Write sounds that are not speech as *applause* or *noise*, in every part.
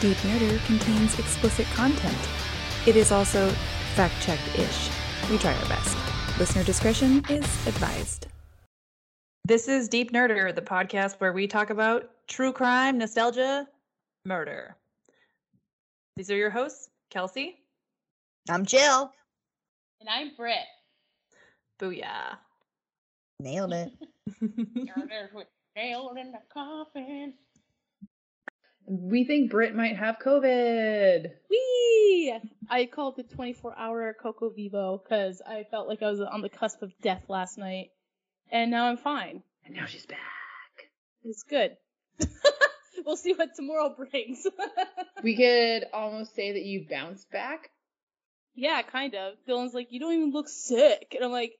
Deep Nerder contains explicit content. It is also fact checked ish. We try our best. Listener discretion is advised. This is Deep Nerder, the podcast where we talk about true crime, nostalgia, murder. These are your hosts, Kelsey. I'm Jill. And I'm Britt. Booyah. Nailed it. *laughs* Nailed in the coffin. We think Britt might have COVID. Whee! I called the 24 hour Coco Vivo because I felt like I was on the cusp of death last night. And now I'm fine. And now she's back. It's good. *laughs* we'll see what tomorrow brings. *laughs* We could almost say that you bounced back. yeah, kind of. Dylan's like, you don't even look sick. And I'm like,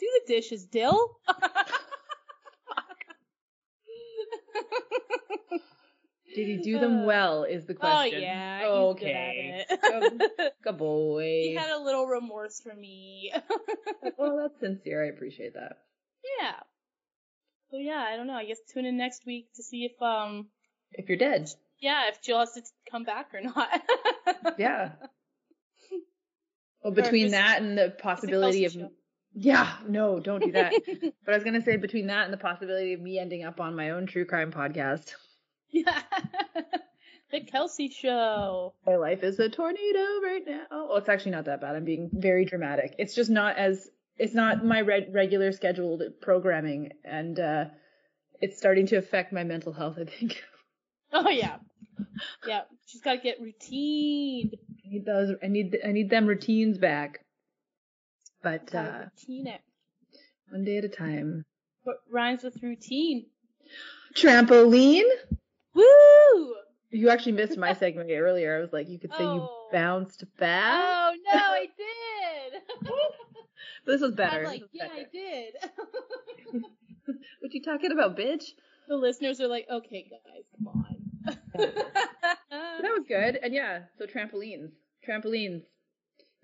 do the dishes, Dill. *laughs* Did he do them well? Is the question. Oh question. yeah. he's Okay. Good Good, good boy. *laughs* he had a little remorse for me. *laughs* well, that's sincere. I appreciate that. yeah. So yeah, I don't know. I guess tune in next week to see if um If you're dead, yeah if Jill has to come back or not. *laughs* yeah. Well, between that and the possibility of show. yeah, no, don't do that. but I was gonna say between that and the possibility of me ending up on my own true crime podcast. Yeah. *laughs* the Kelsey show. My life is a tornado right now. Oh, it's actually not that bad. I'm being very dramatic. It's just not as it's not my re- regular scheduled programming, and uh, it's starting to affect my mental health. I think *laughs* Oh yeah. Yeah. She's got to get routine. I need those. I need I need them routines back. But uh, routine it. one day at a time. What rhymes with routine? Trampoline. Woo! You actually missed my segment earlier. I was like, you could say Oh. you bounced back. Oh no, I *laughs* did. this was better. I'm like, was yeah, better. I did. *laughs* What you talking about, bitch? the listeners are like, okay, guys, come on. that was good. And yeah, so trampolines. Trampolines.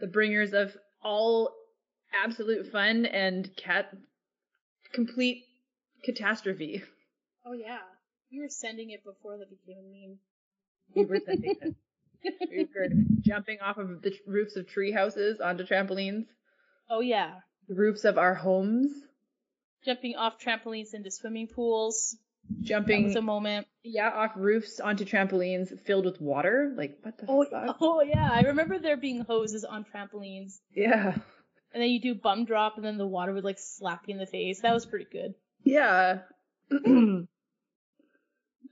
The bringers of all absolute fun and cat complete catastrophe. oh yeah, we were sending it before that became a meme. We were sending it. We were jumping off of the roofs of tree houses onto trampolines. Oh yeah, The roofs of our homes. jumping off trampolines into swimming pools. That Jumping was a moment. yeah, off roofs onto trampolines filled with water. Like what the Oh, fuck? *laughs* oh yeah, I remember there being hoses on trampolines, Yeah. and then you do bum drop, and then the water would like slap you in the face. That was pretty good. Yeah. *clears throat*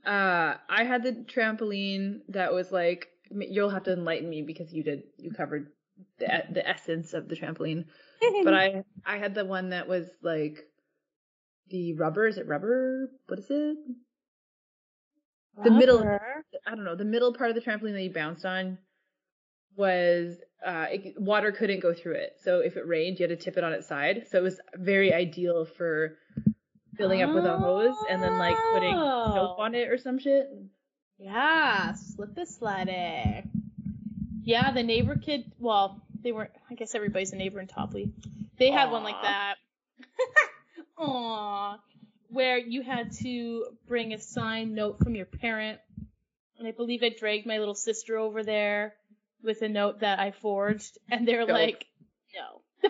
uh, I had the trampoline that was like you'll have to enlighten me because you did you covered the the essence of the trampoline. *laughs* But I I had the one that was like the rubber. Is it rubber? What is it? the middle- I don't know. The middle part of the trampoline that you bounced on was uh it, water couldn't go through it. So if it rained, you had to tip it on its side. So it was very ideal for filling up with a hose and then like putting soap Oh. on it or some shit. Yeah, slip and slide. Yeah, the neighbor kid. Well, they weren't. I guess everybody's a neighbor in Topley. They had one like that. *laughs* Aww. Where you had to bring a signed note from your parent, and I believe I dragged my little sister over there with a note that I forged, and they're Dope. like, "No." *laughs*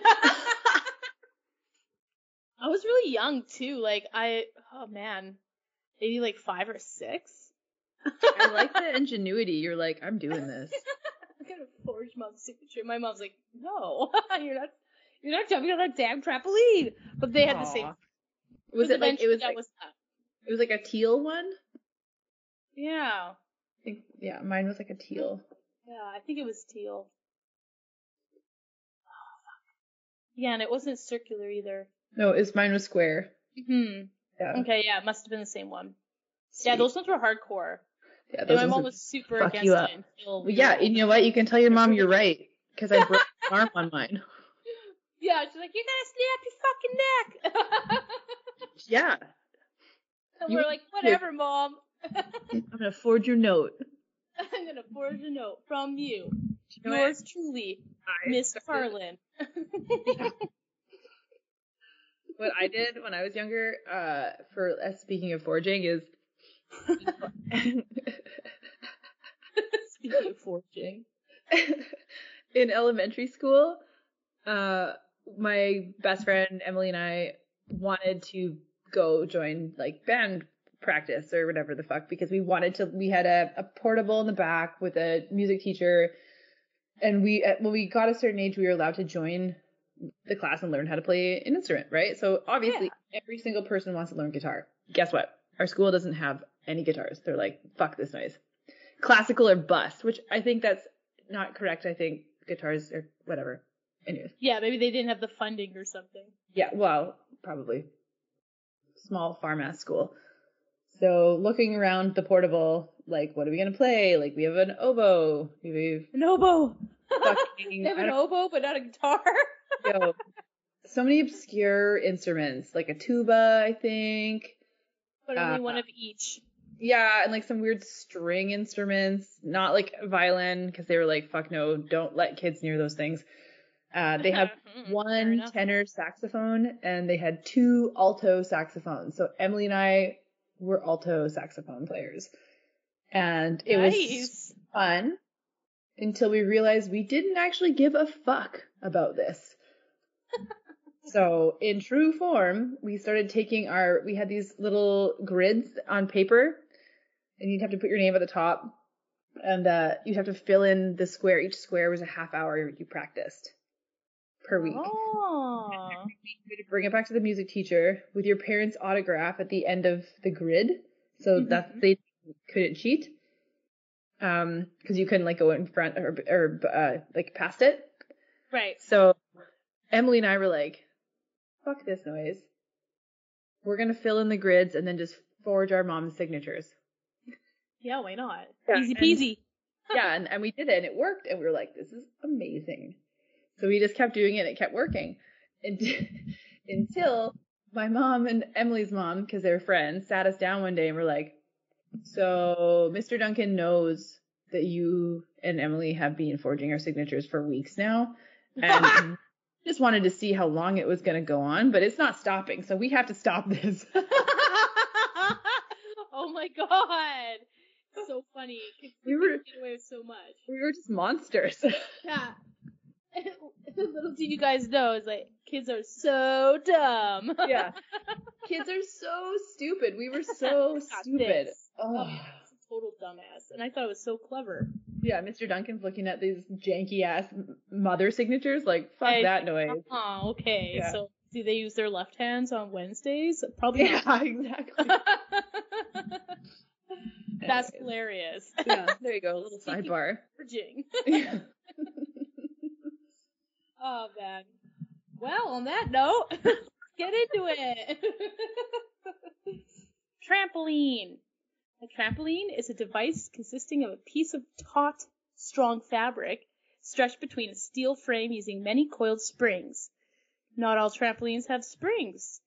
I was really young too. Like I, oh man, maybe like five or six. I like the ingenuity. You're like, I'm doing this. *laughs* I'm gonna forge mom's signature. My mom's like, no, *laughs* you're not, you're not jumping on that damn trampoline. But they had the same. Was it like it was that like, was it was like a teal one? Yeah, I think yeah, mine was like a teal. yeah, I think it was teal. *sighs* Yeah, and it wasn't circular either. No, it's mine was square. Hmm. Yeah. Okay, yeah, it must have been the same one. Yeah, those ones were hardcore. Yeah, And those my ones mom was super fuck against you up. until Well, we yeah, and you know what? You can tell your mom you're right because I broke *laughs* my arm on mine. Yeah, she's like, you're gonna snap your fucking neck. *laughs* Yeah, and You- we're like, whatever, mom. I'm gonna forge your note. *laughs* I'm gonna forge a note from you. You know what? Yours truly, Miss Carlin. What I did when I was younger, uh, for uh, speaking of forging, is *laughs* Continue forging. *laughs* in elementary school, uh, my best friend Emily and I wanted to go join like band practice or whatever the fuck because we wanted to. We had a, a portable in the back with a music teacher, and we uh, when we got a certain age, we were allowed to join the class and learn how to play an instrument, right? So obviously, every single person wants to learn guitar. Guess what? Our school doesn't have any guitars. They're like, fuck this noise. Classical or bust, which I think that's not correct. I think guitars are whatever. Anyways. Yeah, maybe they didn't have the funding or something. Yeah, well, probably. Small farm ass school. So looking around the portable, like, what are we gonna play? Like, we have an oboe. We've An oboe. *laughs* fucking, they have an oboe, but not a guitar. *laughs* yo, so many obscure instruments, like a tuba, I think. but only Uh, one of each. Yeah, and like some weird string instruments, not like violin, because they were like, fuck no, don't let kids near those things. Uh, they had *laughs* Mm, one tenor saxophone and they had two alto saxophones. So Emily and I were alto saxophone players. And it was fun until we realized we didn't actually give a fuck about this. So in true form, we started taking our, we had these little grids on paper and you'd have to put your name at the top and, uh, you'd have to fill in the square. Each square was a half hour you practiced per week. Oh. You had to bring it back to the music teacher with your parents' autograph at the end of the grid, so that Mhm. they couldn't cheat. Um, because you couldn't like go in front or or uh like past it. Right. So Emily and I were like, "Fuck this noise. We're gonna fill in the grids and then just forge our mom's signatures." Yeah, why not? Yeah, Easy and- peasy. *laughs* yeah, and, and we did it and it worked and we were like, this is amazing. So we just kept doing it and it kept working. And *laughs* until my mom and Emily's mom, because they were friends, sat us down one day and were like, so Mr. Duncan knows that you and Emily have been forging our signatures for weeks now. And *laughs* just wanted to see how long it was going to go on, but it's not stopping. So we have to stop this. *laughs* oh my god. So funny. We were- get away with so much. we were just monsters. *laughs* Yeah. *laughs* Little did you guys know, is like kids are so dumb. yeah. Kids are so stupid. We were so stupid. this. Oh. oh. Yeah, it's a total dumbass. And I thought it was so clever. Yeah, Mr. Duncan's looking at these janky ass mother signatures. Like, fuck Hey, that noise. Oh, okay. Yeah. So do they use their left hands on Wednesdays? Probably Yeah, *laughs* exactly. *laughs* That's hilarious. yeah, there you go. A little *laughs* sidebar. Oh man. Well, on that note, let's get into it. trampoline. A trampoline is a device consisting of a piece of taut, strong fabric stretched between a steel frame using many coiled springs. Not all trampolines have springs,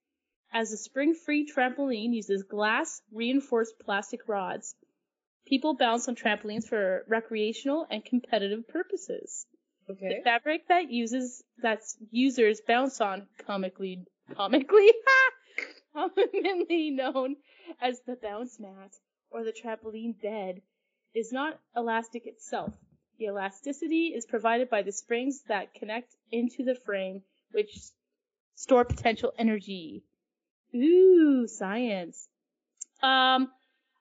as a spring-free trampoline uses glass reinforced plastic rods. People bounce on trampolines for recreational and competitive purposes. The fabric that uses that users bounce on comically comically *laughs* commonly known as the bounce mat or the trampoline bed is not elastic itself. The elasticity is provided by the springs that connect into the frame which store potential energy. Ooh, science. Um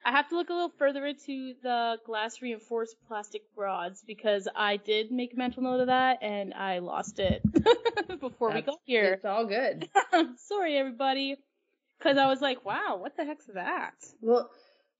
I have to look a little further into the glass reinforced plastic rods because I did make a mental note of that and I lost it *laughs* before we got here. It's all good. *laughs* Sorry, everybody. Because I was like, wow, what the heck's that? Well,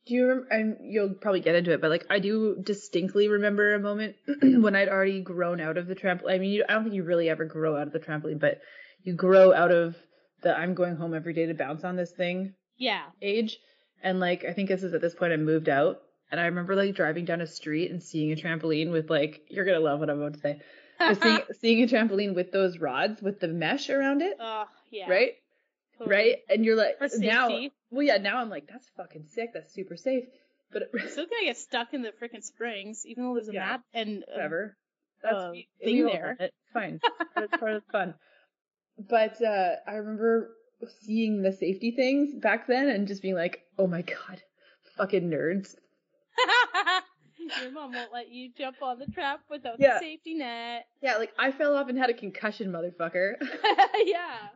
do you remember? I'm, you'll probably get into it, but like I do distinctly remember a moment *clears throat* when I'd already grown out of the trampoline. I mean, you, I don't think you really ever grow out of the trampoline, but you grow out of the I'm going home every day to bounce on this thing Yeah. age. And like, I think this is at this point I moved out. And I remember like driving down a street and seeing a trampoline with like, you're to love what I'm about to say. *laughs* Seeing, seeing a trampoline with those rods with the mesh around it. Oh, yeah. Right? totally. Right? And you're like, now. Well, yeah, now I'm like, that's fucking sick. That's super safe. But You're still gonna get stuck in the freaking springs, even though there's a Yeah. map and uh, whatever. That's uh, thing there. it. It's fine. *laughs* That's part of the fun. But uh, I remember seeing the safety things back then and just being like, oh my god, fucking nerds. *laughs* Your mom won't let you jump on the trap without Yeah. the safety net. Yeah, like I fell off and had a concussion, motherfucker. *laughs* yeah.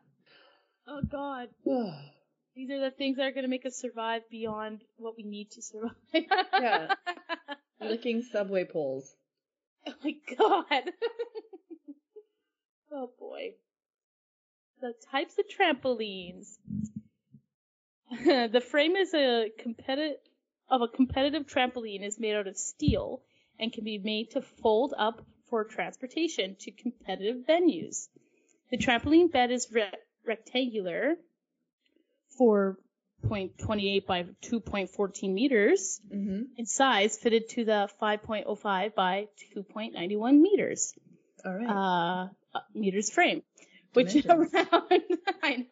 Oh god. *sighs* *sighs* *sighs* These are the things that are gonna make us survive beyond what we need to survive. Yeah. *laughs* Licking subway poles. oh my god. *laughs* oh boy. The types of trampolines. *laughs* the frame is a competitive of a competitive trampoline is made out of steel and can be made to fold up for transportation to competitive venues. The trampoline bed is re- rectangular, 4.28 by 2.14 meters Mm-hmm. in size, fitted to the 5.05 by 2.91 meters All right. uh, uh, meters frame, which is *laughs* around I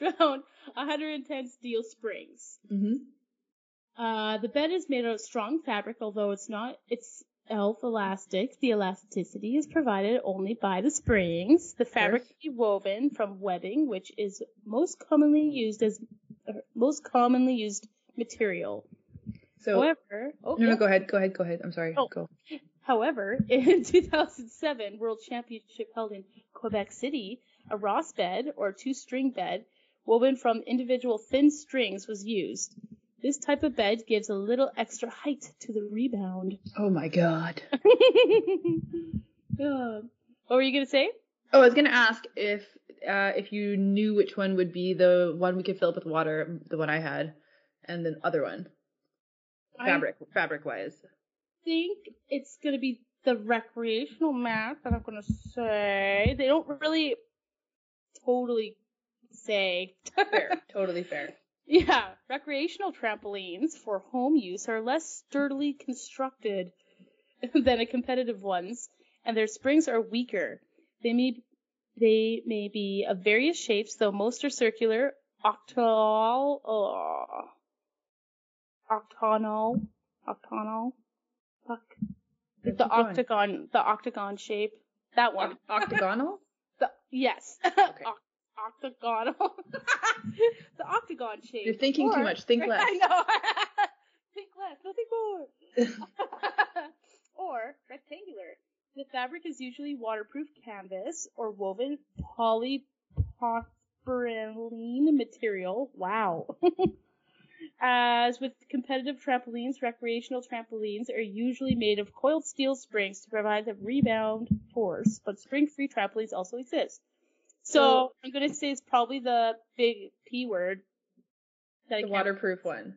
know around 110 steel springs. mm-hmm. Uh, the bed is made out of strong fabric, although it's not itself elastic. The elasticity is provided only by the springs. The fabric can be woven from webbing, which is most commonly used as uh, most commonly used material. So However, oh, no, no, go ahead, go ahead, go ahead. I'm sorry. Oh. Go. However, *laughs* in 2007 World Championship held in Quebec City, a Ross bed or two-string bed woven from individual thin strings was used. This type of bed gives a little extra height to the rebound. Oh my god. *laughs* What were you gonna say? Oh, I was gonna ask if uh, if you knew which one would be the one we could fill up with water, the one I had, and the other one, fabric, fabric wise. I think it's gonna be the recreational mat that I'm gonna say. They don't really totally say. Fair, *laughs* totally fair. Yeah, recreational trampolines for home use are less sturdily constructed *laughs* than a competitive ones, and their springs are weaker. They may they may be of various shapes, though most are circular, octal, uh, octagonal, octagonal, fuck, the going. octagon, the octagon shape. That one. Oct- octagonal. *laughs* The, yes. Okay. *laughs* Oc- octagonal. *laughs* the octagon shape. You're thinking too much. Think *laughs* less. I know. *laughs* think less. Nothing more. or rectangular. The fabric is usually waterproof canvas or woven polypropylene material. Wow. As with competitive trampolines, recreational trampolines are usually made of coiled steel springs to provide the rebound force, but spring-free trampolines also exist. So, I'm going to say it's probably the big P word. That The waterproof one.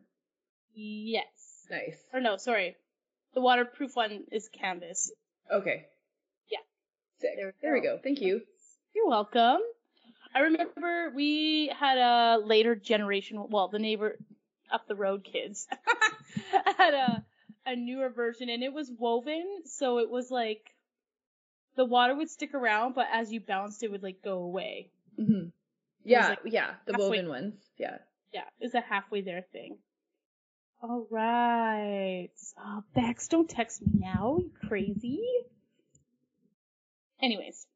Yes. Nice. Or no, sorry. The waterproof one is canvas. Okay. Yeah. Sick. There There we we go. go. Thank you. You're welcome. I remember we had a later generation, well, the neighbor up the road kids *laughs* had a a newer version and it was woven, so it was like the water would stick around, but as you bounced it would like go away. hmm Yeah, like yeah. The halfway- woven ones. Yeah. Yeah, it's a halfway there thing. All right. Oh, Bex, don't text me now. You crazy. Anyways,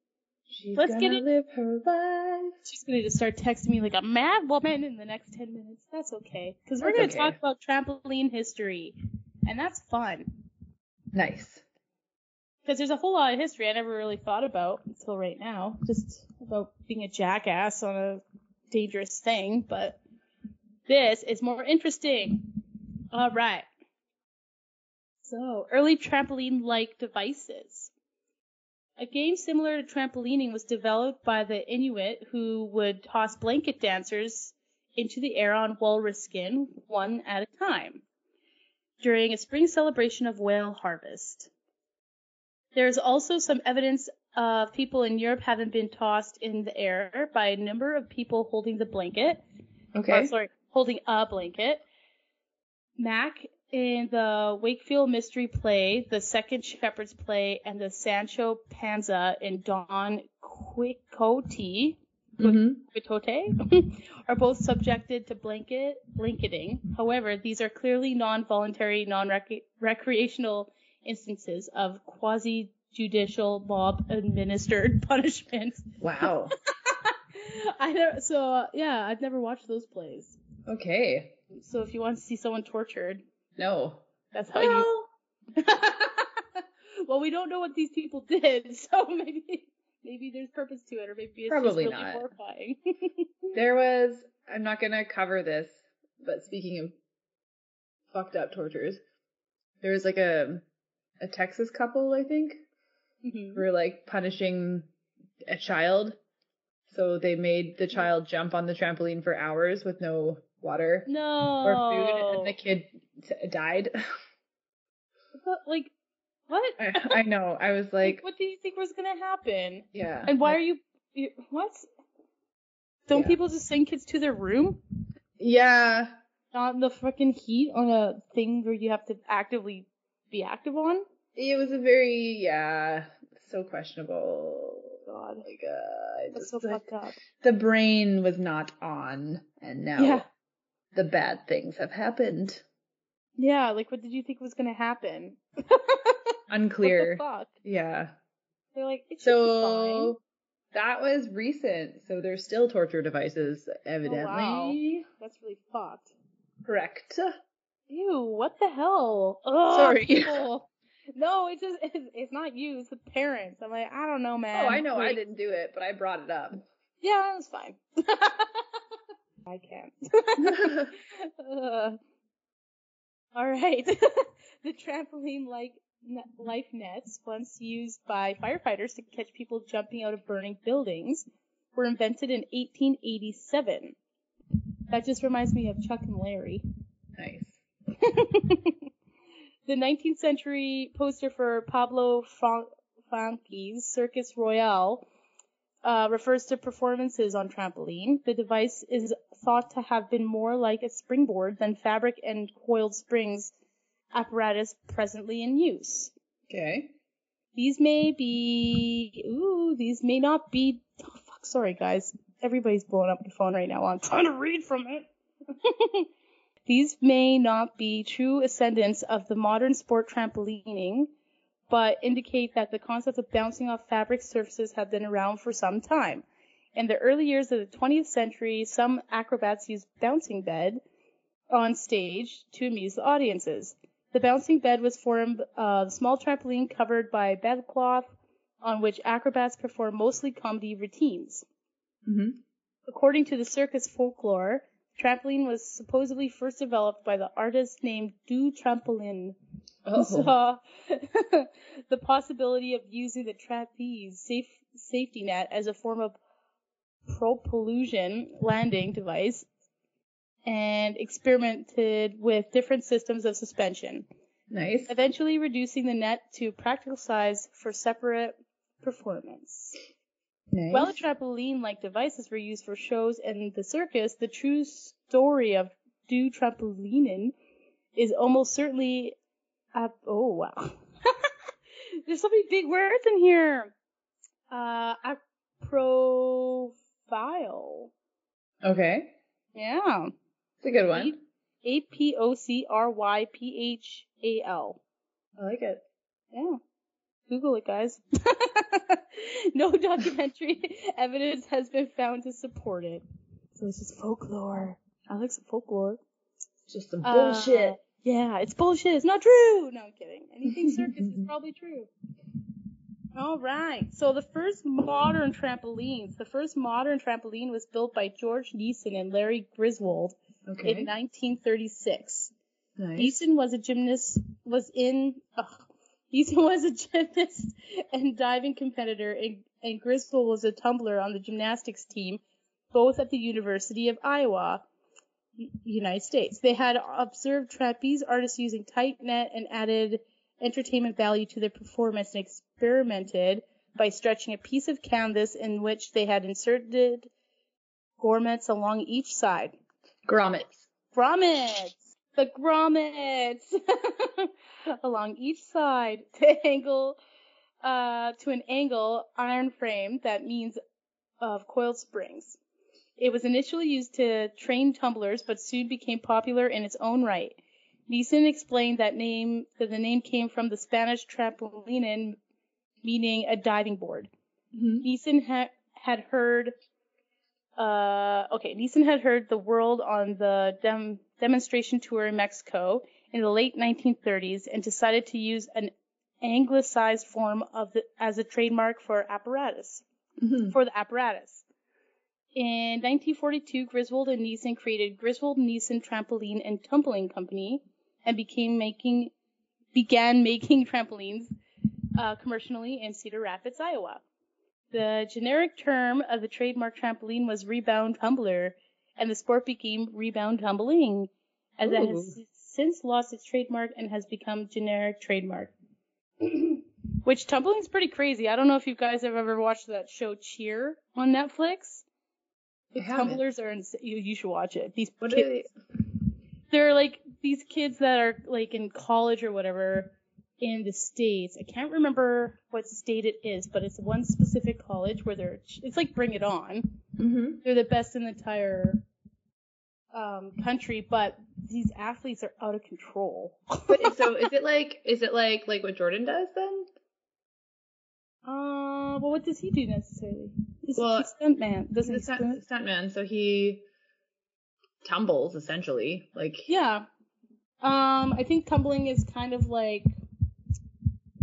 She's Let's get it- live her life. she's gonna just start texting me like a mad woman in the next 10 minutes. That's okay. Because we're That's gonna okay. talk about trampoline history. And that's fun. Nice. Because there's a whole lot of history I never really thought about until right now. Just about being a jackass on a dangerous thing. But this is more interesting. All right. So, early trampoline like devices. A game similar to trampolining was developed by the Inuit who would toss blanket dancers into the air on walrus skin, one at a time, during a spring celebration of whale harvest. There is also some evidence of people in Europe having been tossed in the air by a number of people holding the blanket. Okay. Or, sorry, holding a blanket. Mak in the Wakefield Mystery Play, the Second Shepherd's Play, and the Sancho Panza in Don Quixote, hmm Quixote *laughs* are both subjected to blanket blanketing. However, these are clearly non-voluntary, non-recreational instances of quasi-judicial mob-administered *laughs* punishment. Wow. *laughs* I never, so uh, yeah, I've never watched those plays. Okay. So if you want to see someone tortured, No. that's how you. *laughs* well, we don't know what these people did, so maybe maybe there's purpose to it, or maybe it's Probably just really not. horrifying. There was, I'm not gonna cover this, but speaking of fucked up tortures, there was like a, a Texas couple, I think, Mhm. were like punishing a child. So they made the child jump on the trampoline for hours with no water No. or food, and the kid t- died. *laughs* But, like, what? I, I know. I was like, what do you think was gonna happen? yeah. And why are you, you what? Don't Yeah. people just send kids to their room? Yeah. Not in the fucking heat on a thing where you have to actively be active on? It was a very, yeah, so questionable. God. Like, uh, That's just, so like, fucked up. the brain was not on, and now Yeah. the bad things have happened. Yeah, like what did you think was gonna happen? *laughs* Unclear. Fuck? Yeah. They're like, So that was recent. So there's still torture devices, evidently. fine. That's really fucked. Correct. Ew, what the hell? Ugh, Sorry. people. *laughs* No, it's just it's, it's not you, it's the parents. I'm like, I don't know, oh, man. Oh, I know I didn't do it, but I brought it up. Yeah, that's fine. *laughs* I can't. Ugh. *laughs* Uh, all right. *laughs* the trampoline like life nets, once used by firefighters to catch people jumping out of burning buildings, were invented in 1887. That just reminds me of Chuck and Larry. nice. The 19th century poster for Pablo Fran- Circus Royale uh, refers to performances on trampoline. The device is thought to have been more like a springboard than fabric and coiled springs apparatus presently in use. Okay. These may be, ooh, these may not be, oh fuck, sorry guys. Everybody's blowing up their phone right now. I'm trying to read from it. *laughs* These may not be true ascendants of the modern sport trampolining, but indicate that the concept of bouncing off fabric surfaces have been around for some time. In the early years of the 20th century, some acrobats used bouncing bed on stage to amuse the audiences. The bouncing bed was formed of a small trampoline covered by bedcloth on which acrobats performed mostly comedy routines. Mm-hmm. According to the circus folklore, trampoline was supposedly first developed by the artist named Du Trampolin, who Oh. saw *laughs* the possibility of using the trapeze safe, safety net as a form of propulsion landing device and experimented with different systems of suspension, Nice. eventually reducing the net to practical size for separate performance. Nice. While the trampoline-like devices were used for shows and the circus, the true story of Du Trampolinen is almost certainly, uh, oh wow. *laughs* There's so many big words in here. Uh, a profile. okay. Yeah. It's a good one. A P O C R Y P H A L. I like it. Yeah. Google it, guys. *laughs* no documentary *laughs* evidence has been found to support it. So it's just folklore. I like some folklore. Just some Uh, bullshit. yeah, it's bullshit. It's not true. No, I'm kidding. Anything circus is probably true. All right. So the first modern trampolines, the first modern trampoline was built by George Neeson and Larry Griswold okay. in 1936. nice. Easton was a gymnast, was in, ugh. Easton *laughs* was a gymnast and diving competitor, and, and Griswold was a tumbler on the gymnastics team, both at the University of Iowa, United States. They had observed trapeze artists using tight net and added entertainment value to their performance and experimented by stretching a piece of canvas in which they had inserted grommets along each side. Grommets. Grommets! The grommets! *laughs* Along each side to angle, uh, to an angle iron frame that means of coiled springs. It was initially used to train tumblers, but soon became popular in its own right. Neeson explained that name that the name came from the Spanish trampolinen, meaning a diving board. Mm-hmm. Neeson ha- had heard, uh, okay, Neeson had heard the world on the dem- demonstration tour in Mexico in the late 1930s and decided to use an anglicized form of the as a trademark for apparatus Mhm. for the apparatus. In 1942, Griswold and Neeson created Griswold Neeson Trampoline and Tumbling Company and became making began making trampolines uh, commercially in Cedar Rapids, Iowa. The generic term of the trademark trampoline was rebound tumbler, and the sport became rebound tumbling, as it has since lost its trademark and has become generic trademark. *clears throat* Which tumbling's pretty crazy. I don't know if you guys have ever watched that show Cheer on Netflix. The tumblers are insane. you, you should watch it. These What kids, are they? they're like these kids that are like in college or whatever in the states. I can't remember what state it is, but it's one specific college where they're it's like Bring It On. Mm-hmm. They're the best in the entire um, country, but these athletes are out of control. But so is it like is it like like what Jordan does then? Uh, well, what does he do necessarily? He's Well, a stuntman, doesn't? He's a Stunt? stunt, stuntman, so he tumbles essentially. Like Yeah. Um, I think tumbling is kind of like,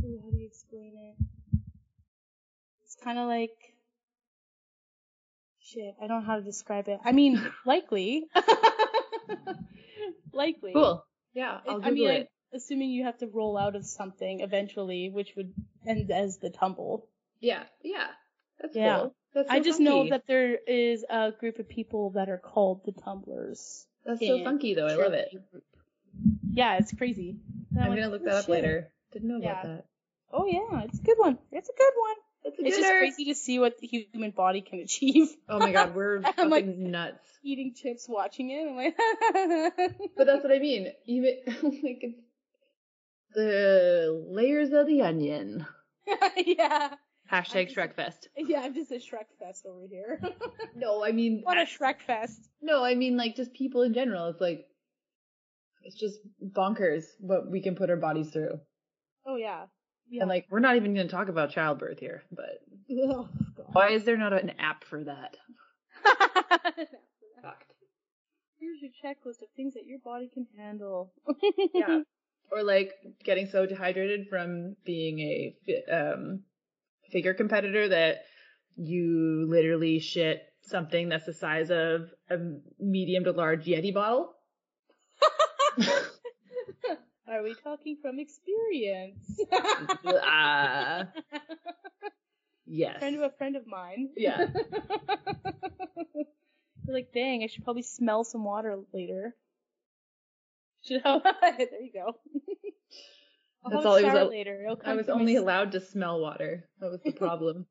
ooh, how do you explain it? It's kind of like, shit, I don't know how to describe it. I mean, *laughs* likely. *laughs* likely. cool. Yeah, I'll I Google mean, it. assuming you have to roll out of something eventually, which would end as the tumble. Yeah, yeah. That's Yeah. cool. That's so I just know that there is a group of people that are called the tumblers. that's so funky though. I love it. Yeah, it's crazy. And I'm like, gonna look "Oh, that up shit." later. Didn't know about that. Oh yeah, it's a good one. It's a good one. It's, a It's just crazy to see what the human body can achieve. Oh my god, we're *laughs* fucking like- nuts. Eating chips, watching it. I'm like, *laughs* But that's what I mean. Even *laughs* like the layers of the onion. yeah, Hashtag Shrekfest. yeah. I'm just a Shrekfest over here. No, I mean what a Shrekfest. no, I mean like just people in general. It's like it's just bonkers what we can put our bodies through. Oh yeah. Yeah. And like we're not even gonna talk about childbirth here, but oh, why is there not an app for that? *laughs* Fucked. Here's your checklist of things that your body can handle. Yeah. *laughs* Or like getting so dehydrated from being a um, figure competitor that you literally shit something that's the size of a medium to large Yeti bottle. *laughs* Are we talking from experience? Ah, *laughs* yes. friend of a friend of mine. Yeah. *laughs* You're like, dang, I should probably smell some water later. Should have, *laughs* there you go. I'll That's all a was al- later. I was my only allowed to smell water. That was the problem.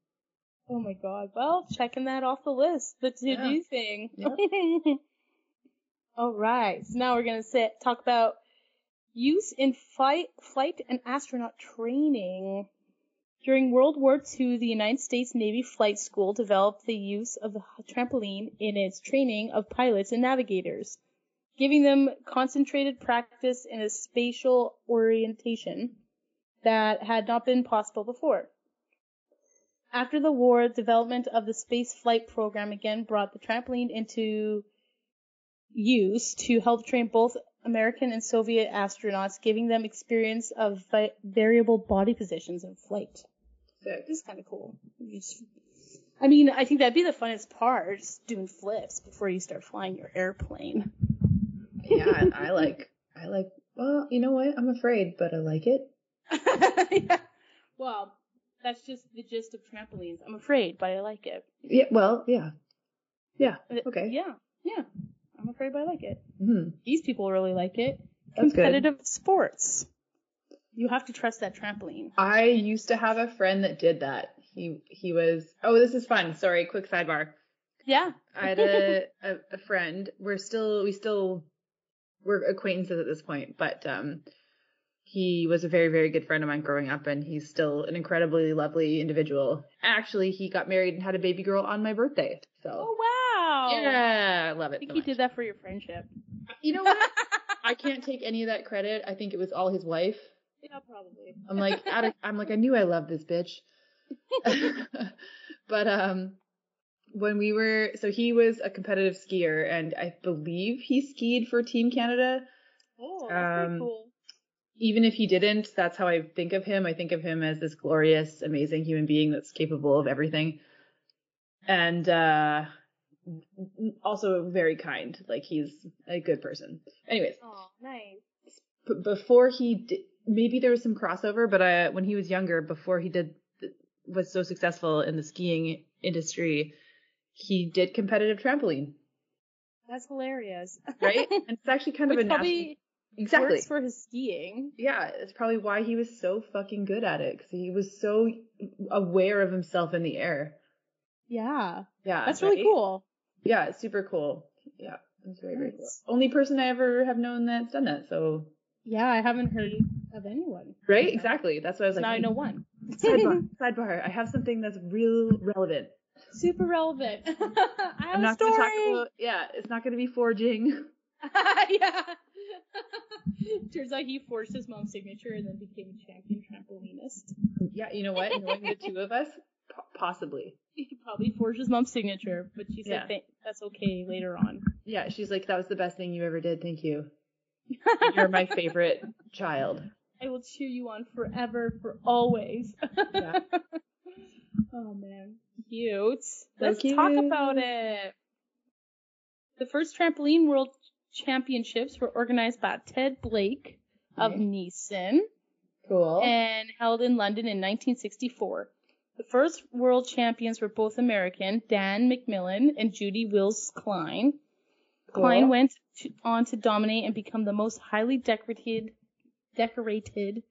Oh my god. Well, checking that off the list. The to do Yeah. thing. Yep. All right. So now we're gonna sit, talk about use in flight, flight and astronaut training. During World War II, the United States Navy Flight School developed the use of the trampoline in its training of pilots and navigators, giving them concentrated practice in a spatial orientation that had not been possible before. After the war, development of the space flight program again brought the trampoline into use to help train both American and Soviet astronauts, giving them experience of vi- variable body positions in flight. Sick. This is kind of cool. Just- I mean, I think that'd be the funnest part, just doing flips before you start flying your airplane. Yeah, I, I like. I like. Well, you know what? I'm afraid, but I like it. *laughs* yeah. Well, that's just the gist of trampolines. I'm afraid, but I like it. Yeah. Well. Yeah. Yeah. Okay. Yeah, yeah. I'm afraid, but I like it. hmm These people really like it. That's good. Competitive sports. You have to trust that trampoline. I used to have a friend that did that. He he was. Oh, this is fun. Sorry. Quick sidebar. Yeah. I had a, *laughs* a a friend. We're still we still we're acquaintances at this point, but um, he was a very very good friend of mine growing up, and he's still an incredibly lovely individual. Actually, he got married and had a baby girl on my birthday. So Oh wow. Yeah, I love it. I think so he much. did that for your friendship. You know what? *laughs* I can't take any of that credit. I think it was all his wife. yeah, probably. I'm like, out of, I'm like, I knew I loved this bitch. *laughs* but um, when we were, so he was a competitive skier, and I believe he skied for Team Canada. Oh, that's Um, cool. even if he didn't, that's how I think of him. I think of him as this glorious, amazing human being that's capable of everything. And uh also very kind. Like he's a good person. Anyways, Oh, nice. b- before he did, maybe there was some crossover, but uh, when he was younger, before he did was so successful in the skiing industry, he did competitive trampoline, That's hilarious. right? *laughs* and it's actually kind of a national, exactly. works for his skiing. yeah, it's probably why he was so fucking good at it because he was so aware of himself in the air. Yeah. Yeah, That's really cool. Yeah, it's super cool. Yeah, it's very very cool. Only person I ever have known that's done that. So Yeah, I haven't heard of anyone. right, exactly. That's what I was like. now I know mm, one. Sidebar, *laughs* sidebar. I have something that's real relevant. Super relevant. *laughs* I have I'm a not to story. talk about. Yeah, it's not going to be forging. *laughs* yeah. *laughs* Turns out he forged his mom's signature and then became a champion trampolinist. Yeah, you know what? Knowing the two of us, po- possibly. He probably forged his mom's signature, but she said Yeah. That's okay later on. Yeah, she's like, that was the best thing you ever did. Thank you. You're my favorite child. *laughs* I will cheer you on forever, for always. *laughs* Yeah. oh man, cute. Let's talk about it. The first trampoline world championships were organized by Ted Blake of Okay. Neeson Cool. and held in London in 1964. The first world champions were both American, Dan McMillan and Judy Wills Cline. Cool. Cline went to, on to dominate and become the most highly decorated, decorated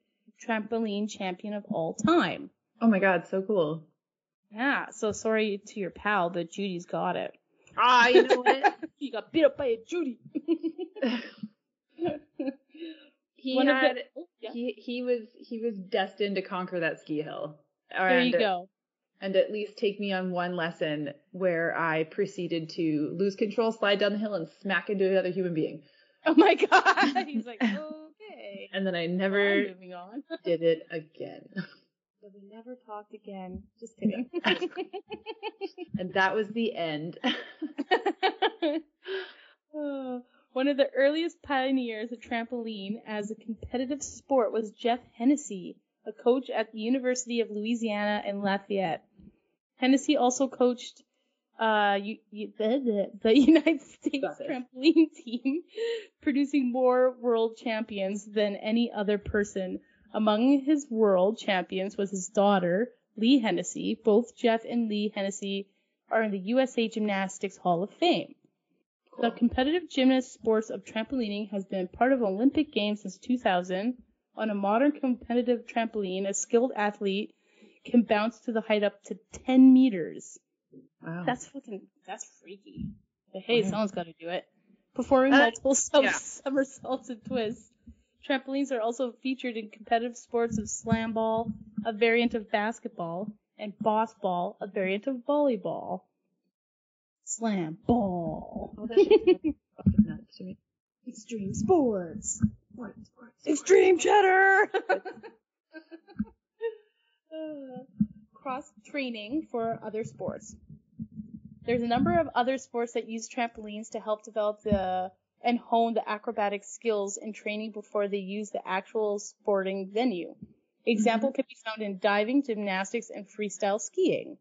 trampoline champion of all time. oh my god, so cool. Yeah, so sorry to your pal, but Judy's got it. Ah, you know what? He got beat up by a Judy. *laughs* he One had. the, oh, yeah, He he was he was destined to conquer that ski hill. there you And- go. and at least take me on one lesson where I proceeded to lose control, slide down the hill, and smack into another human being. Oh my god. *laughs* He's like, *laughs* okay. And then I never did it again. But we never talked again. Just *laughs* kidding. And that was the end. Oh, *laughs* One of the earliest pioneers of trampoline as a competitive sport was Jeff Hennessy, a coach at the University of Louisiana in Lafayette. Hennessy also coached uh, you, you, the, the, the *laughs* United States trampoline team, producing more world champions than any other person. Among his world champions was his daughter, Leigh Hennessy. Both Jeff and Leigh Hennessy are in the USA Gymnastics Hall of Fame. The competitive gymnast sports of trampolining has been part of Olympic Games since 2000. On a modern competitive trampoline, a skilled athlete can bounce to the height up to 10 meters. Wow. That's fucking, that's freaky. But hey, Wow. someone's got to do it. Performing Uh, multiple *laughs* yeah. somersaults and twists. Trampolines are also featured in competitive sports of slam ball, a variant of basketball, and boss ball, a variant of volleyball. Slam ball. Oh, that shit's fucking nuts. Extreme sports. Extreme cheddar. *laughs* Cross training for other sports. There's a number of other sports that use trampolines to help develop the and hone the acrobatic skills in training before they use the actual sporting venue. Example can be found in diving, gymnastics, and freestyle skiing.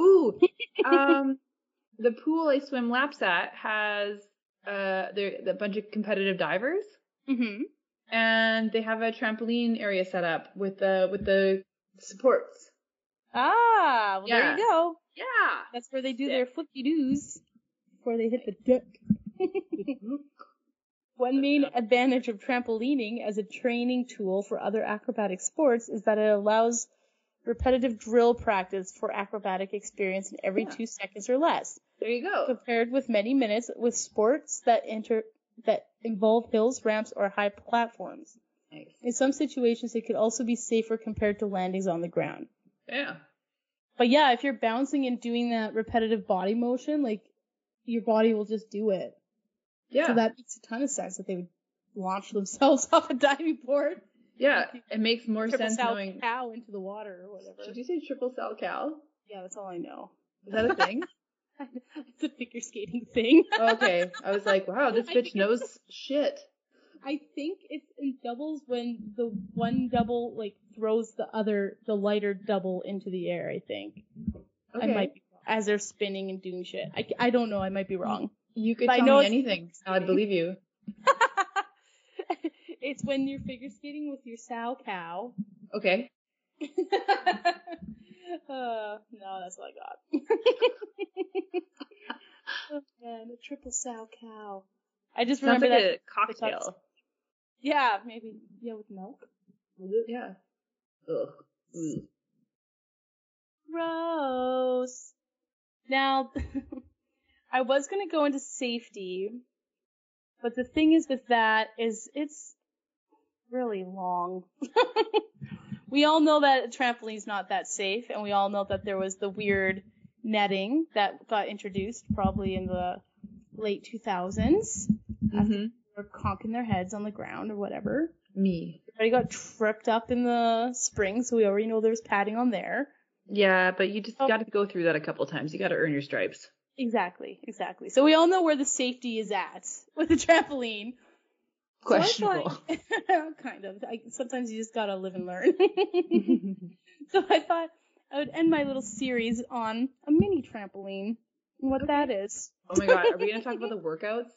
Ooh, um, *laughs* the pool I swim laps at has uh, a bunch of competitive divers, Mm-hmm. and they have a trampoline area set up with the with the supports. Ah, well, there you go. Yeah. That's where they do their flippy doos before they hit the deck. *laughs* One main advantage of trampolining as a training tool for other acrobatic sports is that it allows repetitive drill practice for acrobatic experience in every Yeah. two seconds or less, There you go. compared with many minutes with sports that enter that involve hills, ramps, or high platforms. Nice. In some situations, it could also be safer compared to landings on the ground. Yeah. But yeah, if you're bouncing and doing that repetitive body motion, like your body will just do it. Yeah. So that makes a ton of sense that they would launch themselves *laughs* off a diving board. yeah. It makes more Triple sense sal knowing. cow into the water or whatever. Did you say triple salchow? Yeah, that's all I know. Is that a thing? *laughs* it's a figure skating thing. okay. I was like, wow, this *laughs* bitch knows shit. I think it's in doubles when the one double like throws the other, the lighter double into the air. I think. I might be as they're spinning and doing shit. I, I don't know. I might be wrong. You could But tell me anything. I'd believe you. *laughs* it's when you're figure skating with your salchow. Okay. *laughs* uh, no, that's what I got. *laughs* oh man, a triple sow cow. I just Sounds remember like that. a cocktail. Yeah, maybe. Yeah, with milk. Yeah. Ugh. Ugh. Gross. Now, I was gonna go into safety, but the thing is with that is it's really long. *laughs* we all know that a trampoline's not that safe, and we all know that there was the weird netting that got introduced probably in the late 2000s. Mhm. Or conking their heads on the ground or whatever. Me. Everybody got tripped up in the spring, so we already know there's padding on there. Yeah, but you just Oh. got to go through that a couple times. You got to earn your stripes. Exactly, exactly. So we all know where the safety is at *laughs* with the trampoline. So Questionable. thought- *laughs* kind of. I, sometimes you just gotta live and learn. *laughs* so I thought I would end my little series on a mini trampoline and what that is. oh my god, are we gonna talk about the workouts?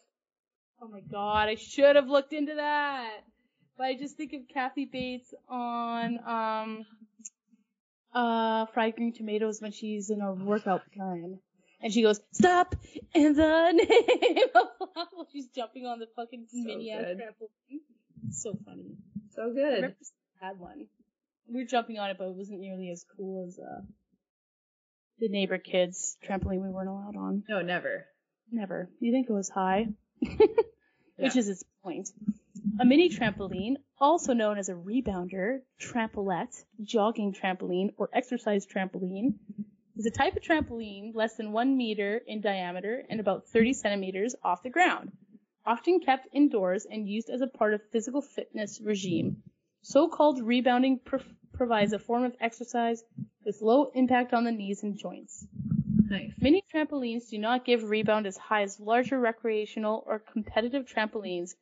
Oh my god, I should have looked into that. But I just think of Kathy Bates on um uh fried green tomatoes when she's in a workout plan. And she goes, Stop in the *laughs* name of love *laughs* she's jumping on the fucking So mini ass trampoline. So funny. So good. I had one. We were jumping on it, but it wasn't nearly as cool as uh the neighbor kids trampoline we weren't allowed on. No, never. Never. You think it was high? *laughs* Which is its point. A mini trampoline, also known as a rebounder, trampolette, jogging trampoline, or exercise trampoline, is a type of trampoline less than one meter in diameter and about 30 centimeters off the ground, often kept indoors and used as a part of physical fitness regime. So-called rebounding pr- provides a form of exercise with low impact on the knees and joints. Nice. Mini trampolines do not give rebound as high as larger recreational or competitive trampolines.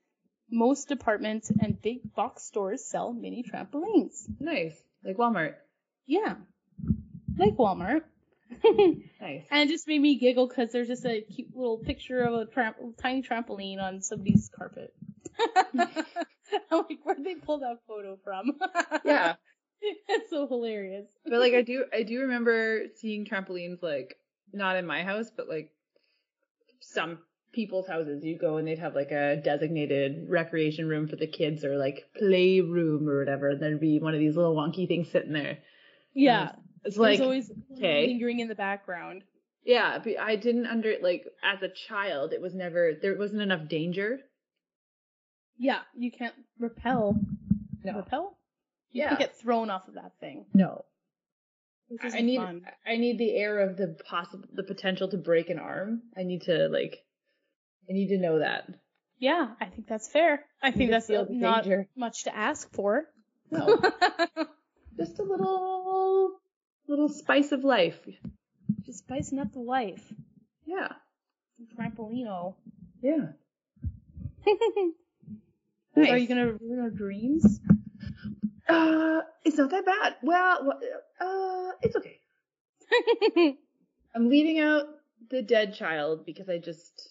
Most departments and big box stores sell mini trampolines. Nice. Like Walmart. Yeah. Like Walmart. *laughs* Nice. and it just made me giggle because there's just a cute little picture of a tramp- tiny trampoline on somebody's carpet. *laughs* I'm like, where'd they pull that photo from? *laughs* Yeah. it's so hilarious. But like I do I do remember seeing trampolines like not in my house, but like some people's houses. You go and they'd have like a designated recreation room for the kids or like play room or whatever. And there'd be one of these little wonky things sitting there. Yeah. It's There's like always okay. lingering in the background. yeah, but I didn't under like as a child it was never there wasn't enough danger. Yeah, you can't repel. No. Repel? You Yeah. can't get thrown off of that thing. No. I need fun. I need the air of the possible the potential to break an arm. I need to like I need to know that. Yeah, I think that's fair. I think that's not danger. much to ask for. No. *laughs* Just a little little spice of life. Just spicing up the life. Yeah. Trampolino. Yeah. *laughs* nice. Are you gonna ruin our dreams? Uh it's not that bad. Well, uh it's okay. *laughs* I'm leaving out the dead child because I just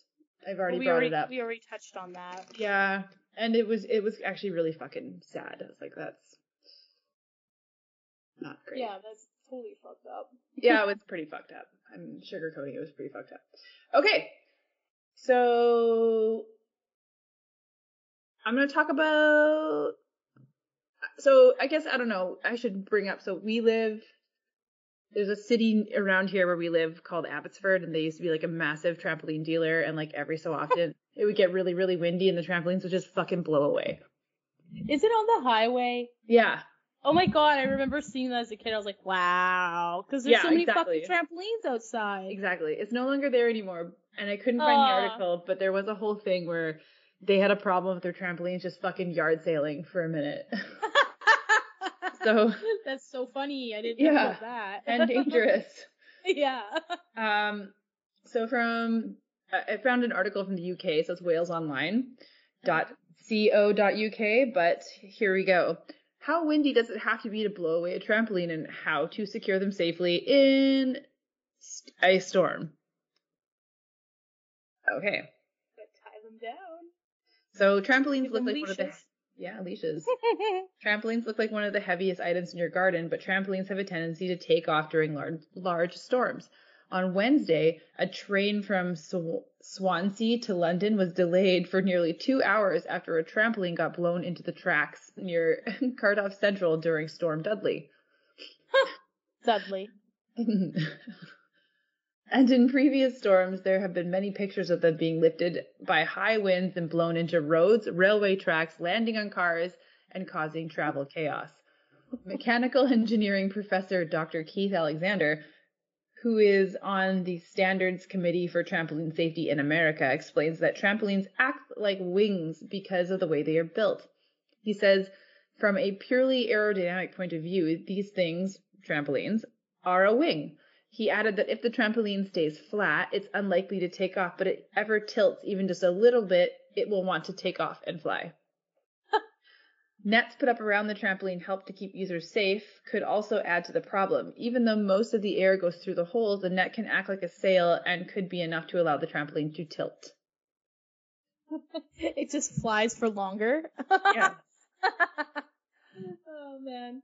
I've already we brought already it up. we already touched on that. Yeah. And it was it was actually really fucking sad. I was like that's not great. Yeah, that's fucked up. *laughs* yeah, it was pretty fucked up. I'm sugarcoating it was pretty fucked up. Okay. So I'm gonna talk about so I guess I don't know, I should bring up so we live there's a city around here where we live called Abbotsford and they used to be like a massive trampoline dealer and like every so often *laughs* it would get really, really windy and the trampolines would just fucking blow away. Is it on the highway? Yeah. Oh my god, I remember seeing that as a kid. I was like, wow. Because there's Yeah, so many exactly. fucking trampolines outside. Exactly. It's no longer there anymore. And I couldn't find the article, but there was a whole thing where they had a problem with their trampolines just fucking yard sailing for a minute. *laughs* so That's so funny. I didn't Yeah. know that. and dangerous. *laughs* yeah. Um so from I I found an article from the UK, so it's Wales Online dot co.uk, but here we go. How windy does it have to be to blow away a trampoline and how to secure them safely in a storm? Okay. tie them down. So trampolines Give look like one of the yeah, leashes. *laughs* trampolines look like one of the heaviest items in your garden, but trampolines have a tendency to take off during large large storms. On Wednesday, a train from Swansea to London was delayed for nearly two hours after a trampoline got blown into the tracks near *laughs* Cardiff Central during Storm Dudley. Dudley. *laughs* and in previous storms, there have been many pictures of them being lifted by high winds and blown into roads, railway tracks, landing on cars, and causing travel chaos. Mechanical engineering professor Dr. Keith Alexander, who is on the standards committee for trampoline safety in America, explains that trampolines act like wings because of the way they are built. He says, from a purely aerodynamic point of view, these things, trampolines, are a wing. He added that if the trampoline stays flat, it's unlikely to take off, but if it ever tilts even just a little bit, it will want to take off and fly. Nets put up around the trampoline help to keep users safe, could also add to the problem. Even though most of the air goes through the holes, the net can act like a sail and could be enough to allow the trampoline to tilt. *laughs* it just flies for longer. Yeah. *laughs* oh man.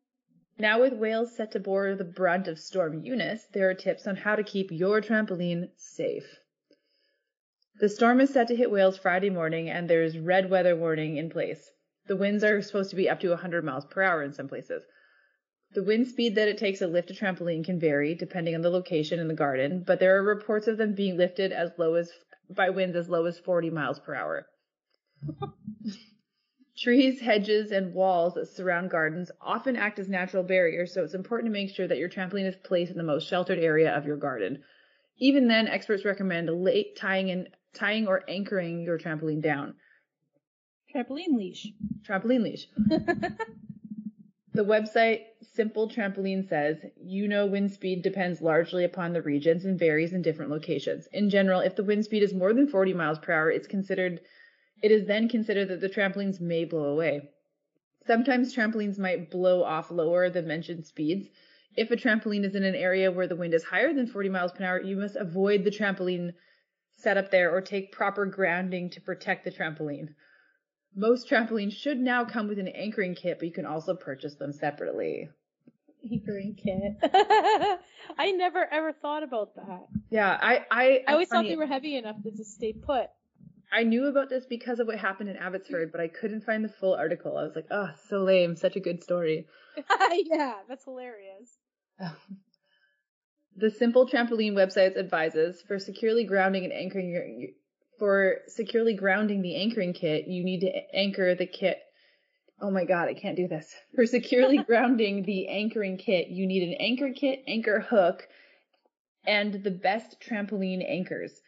Now with Wales set to bore the brunt of Storm Eunice, there are tips on how to keep your trampoline safe. The storm is set to hit Wales Friday morning and there's red weather warning in place. The winds are supposed to be up to 100 miles per hour in some places. The wind speed that it takes to lift a trampoline can vary depending on the location in the garden, but there are reports of them being lifted as low as by winds as low as 40 miles per hour. *laughs* Trees, hedges, and walls that surround gardens often act as natural barriers, so it's important to make sure that your trampoline is placed in the most sheltered area of your garden. Even then, experts recommend late tying tying or anchoring your trampoline down. Trampoline leash. Trampoline leash. *laughs* The website Simple Trampoline says, you know wind speed depends largely upon the regions and varies in different locations. In general, if the wind speed is more than 40 miles per hour, it's considered it is then considered that the trampolines may blow away. Sometimes trampolines might blow off lower than mentioned speeds. If a trampoline is in an area where the wind is higher than 40 miles per hour, you must avoid the trampoline set up there or take proper grounding to protect the trampoline. Most trampolines should now come with an anchoring kit, but you can also purchase them separately. Anchoring kit. *laughs* I never ever thought about that. Yeah, I I, I always thought they were heavy enough to just stay put. I knew about this because of what happened in Abbotsford, but I couldn't find the full article. I was like, oh, so lame, such a good story. *laughs* yeah, that's hilarious. *sighs* The Simple Trampoline website advises for securely grounding and anchoring your for securely grounding the anchoring kit, you need to anchor the kit. Oh my god, I can't do this. *laughs* For securely *laughs* grounding the anchoring kit, you need an anchor kit, anchor hook, and the best trampoline anchors.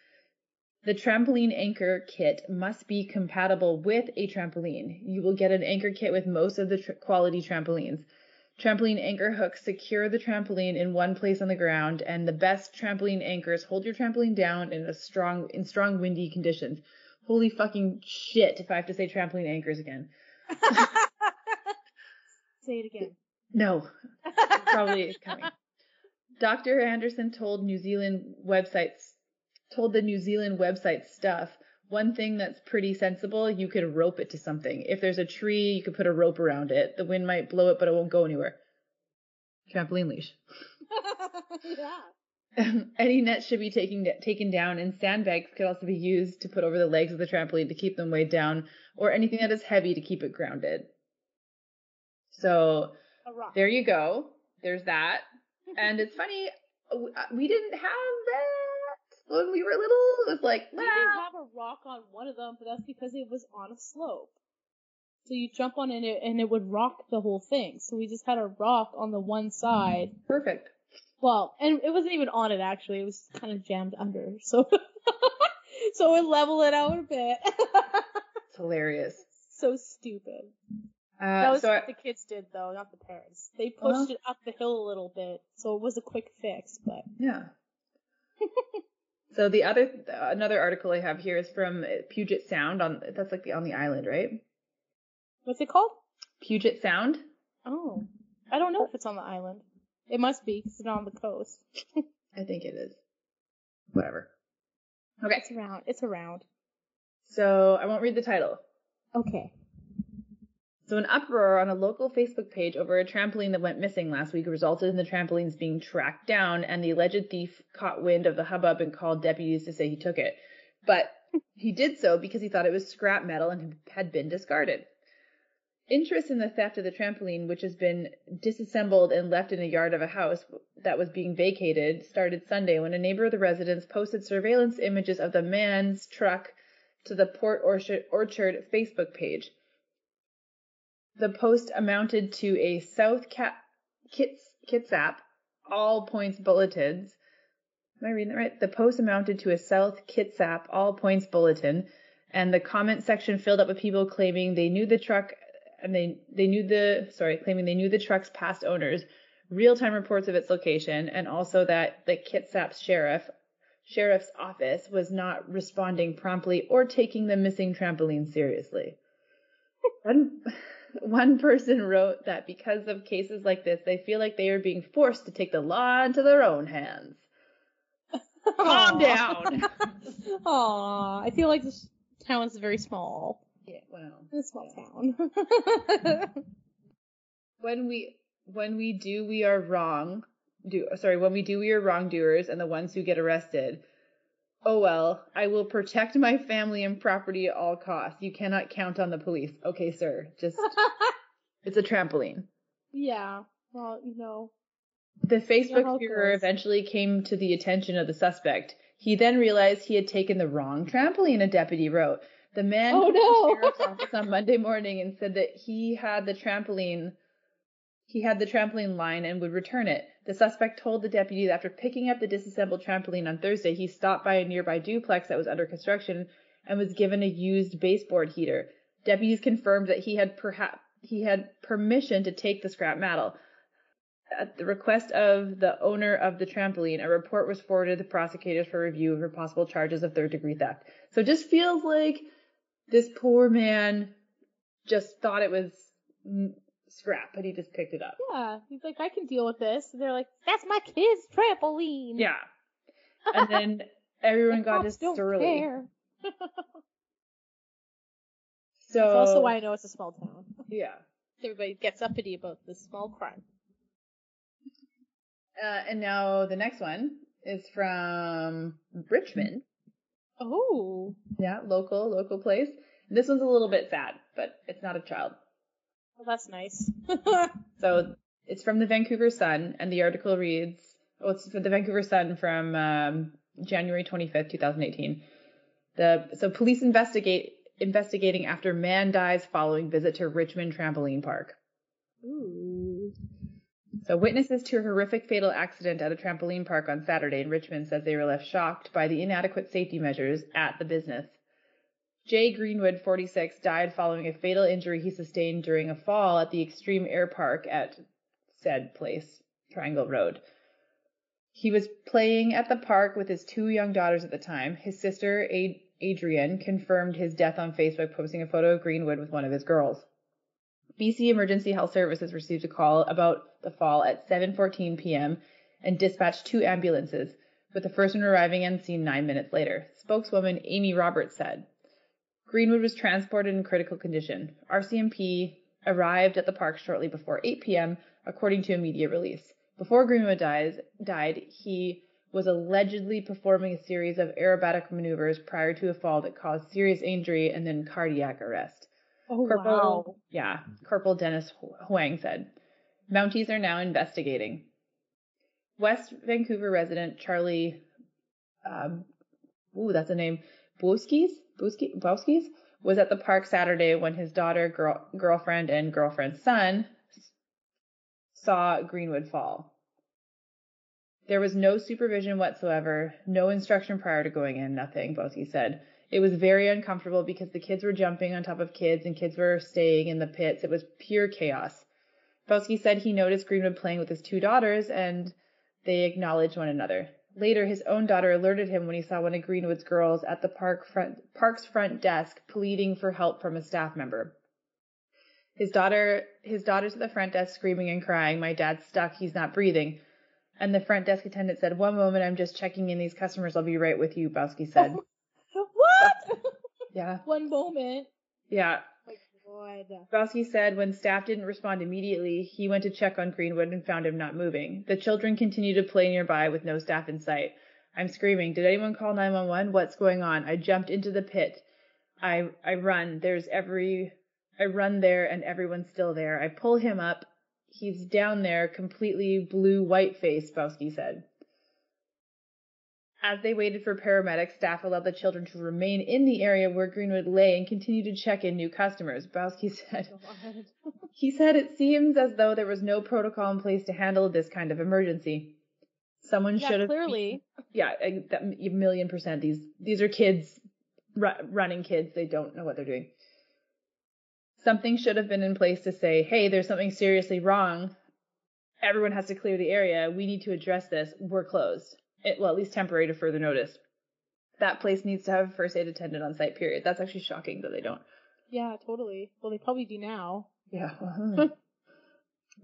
The trampoline anchor kit must be compatible with a trampoline. You will get an anchor kit with most of the tr- quality trampolines. Trampoline anchor hooks secure the trampoline in one place on the ground, and the best trampoline anchors hold your trampoline down in a strong in strong windy conditions. Holy fucking shit! If I have to say trampoline anchors again, *laughs* Say it again. no, probably is coming. Dr. Anderson told New Zealand websites told the New Zealand website stuff. One thing that's pretty sensible, you could rope it to something. If there's a tree, you could put a rope around it. The wind might blow it, but it won't go anywhere. Trampoline leash. *laughs* yeah. *laughs* Any net should be taken taken down, and sandbags could also be used to put over the legs of the trampoline to keep them weighed down, or anything that is heavy to keep it grounded. So there you go. There's that. And it's funny, uh, we didn't have that when we were little. It was like, We did wow. have a rock on one of them, but that's because it was on a slope. So you jump on it and it would rock the whole thing. So we just had a rock on the one side. Perfect. Well, and it wasn't even on it actually. It was kind of jammed under. So *laughs* so it would level it out a bit. *laughs* It's hilarious. so stupid. Uh, That was so I- what the kids did though, not the parents. They pushed it up the hill a little bit, so it was a quick fix, but Yeah. *laughs* so the other another article I have here is from uh, Puget Sound on that's like the on the island, right? What's it called? Puget Sound. Oh, I don't know if it's on the island. It must be 'cause it's on the coast. *laughs* I think it is. Whatever. Okay, It's around. It's around. so I won't read the title. Okay. So an uproar on a local Facebook page over a trampoline that went missing last week resulted in the trampolines being tracked down and the alleged thief caught wind of the hubbub and called deputies to say he took it. But he did so because he thought it was scrap metal and had been discarded. Interest in the theft of the trampoline, which has been disassembled and left in a yard of a house that was being vacated, started Sunday when a neighbor of the residence posted surveillance images of the man's truck to the Port Orchard, Orchard Facebook page. The post amounted to a South Cat Kits Kitsap all points bulletins. Am I reading that right? The post amounted to a South Kitsap all points bulletin, and the comment section filled up with people claiming they knew the truck and they they knew the sorry claiming they knew the truck's past owners, real time reports of its location, and also that the Kitsap sheriff sheriff's office was not responding promptly or taking the missing trampoline seriously. *laughs* One, *laughs* one person wrote that because of cases like this, they feel like they are being forced to take the law into their own hands. *laughs* Calm down. *laughs* Aw, I feel like this town is very small. Yeah, well, It's a small yeah. town. when we when we do we are wrong do sorry when we do we are wrongdoers and the ones who get arrested oh well i will protect my family and property at all costs you cannot count on the police okay sir just *laughs* it's a trampoline yeah. Well, you know. the facebook viewer eventually came to the attention of the suspect he then realized he had taken the wrong trampoline a deputy wrote the man Oh, no. sheriff's *laughs* office on monday morning and said that he had the trampoline He had the trampoline line and would return it. The suspect told the deputy that after picking up the disassembled trampoline on Thursday, he stopped by a nearby duplex that was under construction and was given a used baseboard heater. Deputies confirmed that he had perhaps he had permission to take the scrap metal. At the request of the owner of the trampoline, a report was forwarded to prosecutors for review for possible charges of third degree theft. So it just feels like this poor man just thought it was scrap, but he just picked it up. Yeah. He's like, I can deal with this. And they're like, that's my kid's trampoline. Yeah. *laughs* And then everyone got just surly. *laughs* So That's also why I know it's a small town. *laughs* yeah. Everybody gets uppity about this small crime. Uh, and now the next one is from Richmond. Oh. Yeah, local, local place. This one's a little bit sad, but it's not a child. Well, that's nice. *laughs* So it's from the Vancouver Sun, and the article reads, oh, it's from the Vancouver Sun from um, January 25th, 2018. The so police investigate investigating after man dies following visit to Richmond trampoline park. Ooh. So witnesses to a horrific fatal accident at a trampoline park on Saturday in Richmond says they were left shocked by the inadequate safety measures at the business. Jay Greenwood, 46, died following a fatal injury he sustained during a fall at the Extreme Air Park at said place, Triangle Road. He was playing at the park with his two young daughters at the time. His sister, Ad- Adrian, confirmed his death on Facebook, posting a photo of Greenwood with one of his girls. BC Emergency Health Services received a call about the fall at 7:14 p.m. and dispatched two ambulances, with the first one arriving on scene 9 minutes later. Spokeswoman Amy Roberts said, Greenwood was transported in critical condition. RCMP arrived at the park shortly before 8 p.m., according to a media release. Before Greenwood dies, died, he was allegedly performing a series of aerobatic maneuvers prior to a fall that caused serious injury and then cardiac arrest. Oh, Corporal, wow. yeah, Corporal Dennis Hwang said. Mounties are now investigating. West Vancouver resident Charlie, um, ooh, that's a name, Bouskis, Bouskis, was at the park Saturday when his daughter, girl, girlfriend, and girlfriend's son saw Greenwood fall. There was no supervision whatsoever, no instruction prior to going in, nothing, Bosky said. It was very uncomfortable because the kids were jumping on top of kids and kids were staying in the pits. It was pure chaos. Bosky said he noticed Greenwood playing with his two daughters and they acknowledged one another. Later, his own daughter alerted him when he saw one of Greenwood's girls at the park front, park's front desk pleading for help from a staff member. His daughter, his daughter's at the front desk screaming and crying. My dad's stuck. He's not breathing. And the front desk attendant said, "One moment, I'm just checking in these customers. I'll be right with you." Bowski said. *laughs* what? Yeah, One moment. yeah. God. Said when staff didn't respond immediately, he went to check on Greenwood and found him not moving. The children continued to play nearby with no staff in sight. I'm screaming, Did anyone call 911? What's going on? I jumped into the pit. I, I run. There's every, I run there and everyone's still there. I pull him up. He's down there, completely blue white face, Bowski said. As they waited for paramedics, staff allowed the children to remain in the area where Greenwood lay and continue to check in new customers. Bowski *laughs* said, he said it seems as though there was no protocol in place to handle this kind of emergency. Someone Yeah, should have clearly. *laughs* yeah, a, a million percent. These these are kids, ru- running kids. They don't know what they're doing. Something should have been in place to say, hey, there's something seriously wrong. Everyone has to clear the area. We need to address this. We're closed. It, well, at least temporary to further notice. That place needs to have a first aid attendant on site. Period. That's actually shocking that they don't. Yeah, totally. Well, they probably do now. Yeah. *laughs*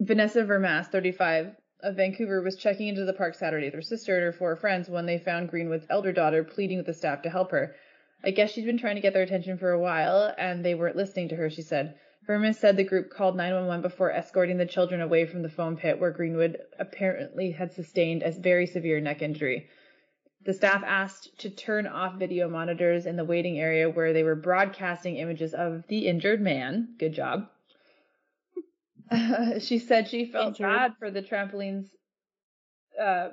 Vanessa Vermas, 35, of Vancouver, was checking into the park Saturday with her sister and her four friends when they found Greenwood's elder daughter pleading with the staff to help her. I guess she'd been trying to get their attention for a while, and they weren't listening to her, she said. Vermas said the group called 911 before escorting the children away from the foam pit where Greenwood apparently had sustained a very severe neck injury. The staff asked to turn off video monitors in the waiting area where they were broadcasting images of the injured man. Good job. *laughs* she said she felt Injured. bad for the trampolines. Uh,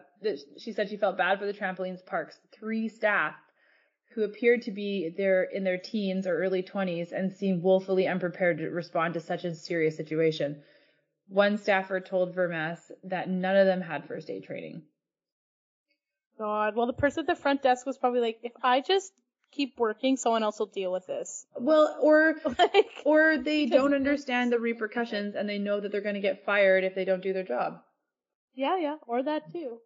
she said she felt bad for the trampolines park's three staff who appeared to be there in their teens or early 20s and seemed woefully unprepared to respond to such a serious situation. One staffer told Vermas that none of them had first aid training. God. Well, the person at the front desk was probably like, if I just keep working, someone else will deal with this. Well, or *laughs* like, or they don't understand the repercussions and they know that they're going to get fired if they don't do their job. yeah, yeah, or that too.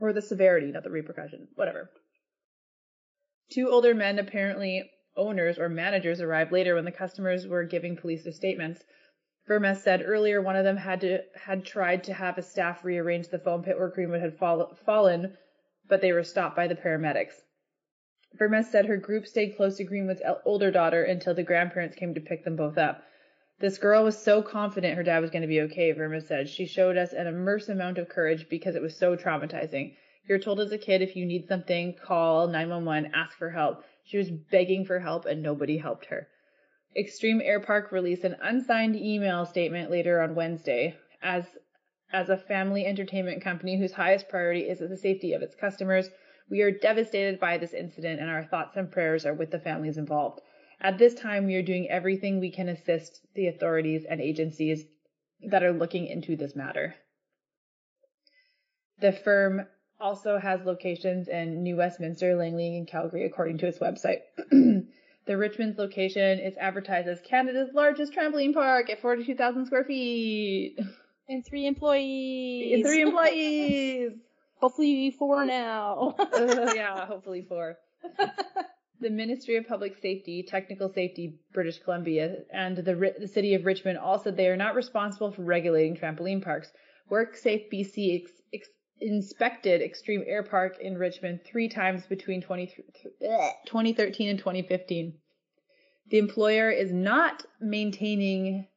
Or the severity, not the repercussion. Whatever. Two older men, apparently owners or managers, arrived later when the customers were giving police their statements. Vermes said earlier one of them had to had tried to have a staff rearrange the foam pit where Greenwood had fall, fallen, but they were stopped by the paramedics. Vermes said her group stayed close to Greenwood's older daughter until the grandparents came to pick them both up. This girl was so confident her dad was going to be okay, Vermes said. She showed us an immense amount of courage because it was so traumatizing. You're told as a kid if you need something, call 911, ask for help. She was begging for help and nobody helped her. Extreme Air Park released an unsigned email statement later on Wednesday as as a family entertainment company whose highest priority is the safety of its customers. We are devastated by this incident and our thoughts and prayers are with the families involved. At this time, we are doing everything we can assist the authorities and agencies that are looking into this matter. The firm also has locations in New Westminster, Langley, and Calgary, according to its website. *clears throat* the Richmond's location is advertised as Canada's largest trampoline park at 42,000 square feet. And three employees. And three employees. *laughs* Hopefully four now. Uh, yeah, *laughs* hopefully four. The Ministry of Public Safety, Technical Safety, British Columbia, and the, the City of Richmond all said they are not responsible for regulating trampoline parks. WorkSafe BC ex- ex- inspected Extreme Air Park in Richmond three times between 20, 2013 and 2015. The employer is not maintaining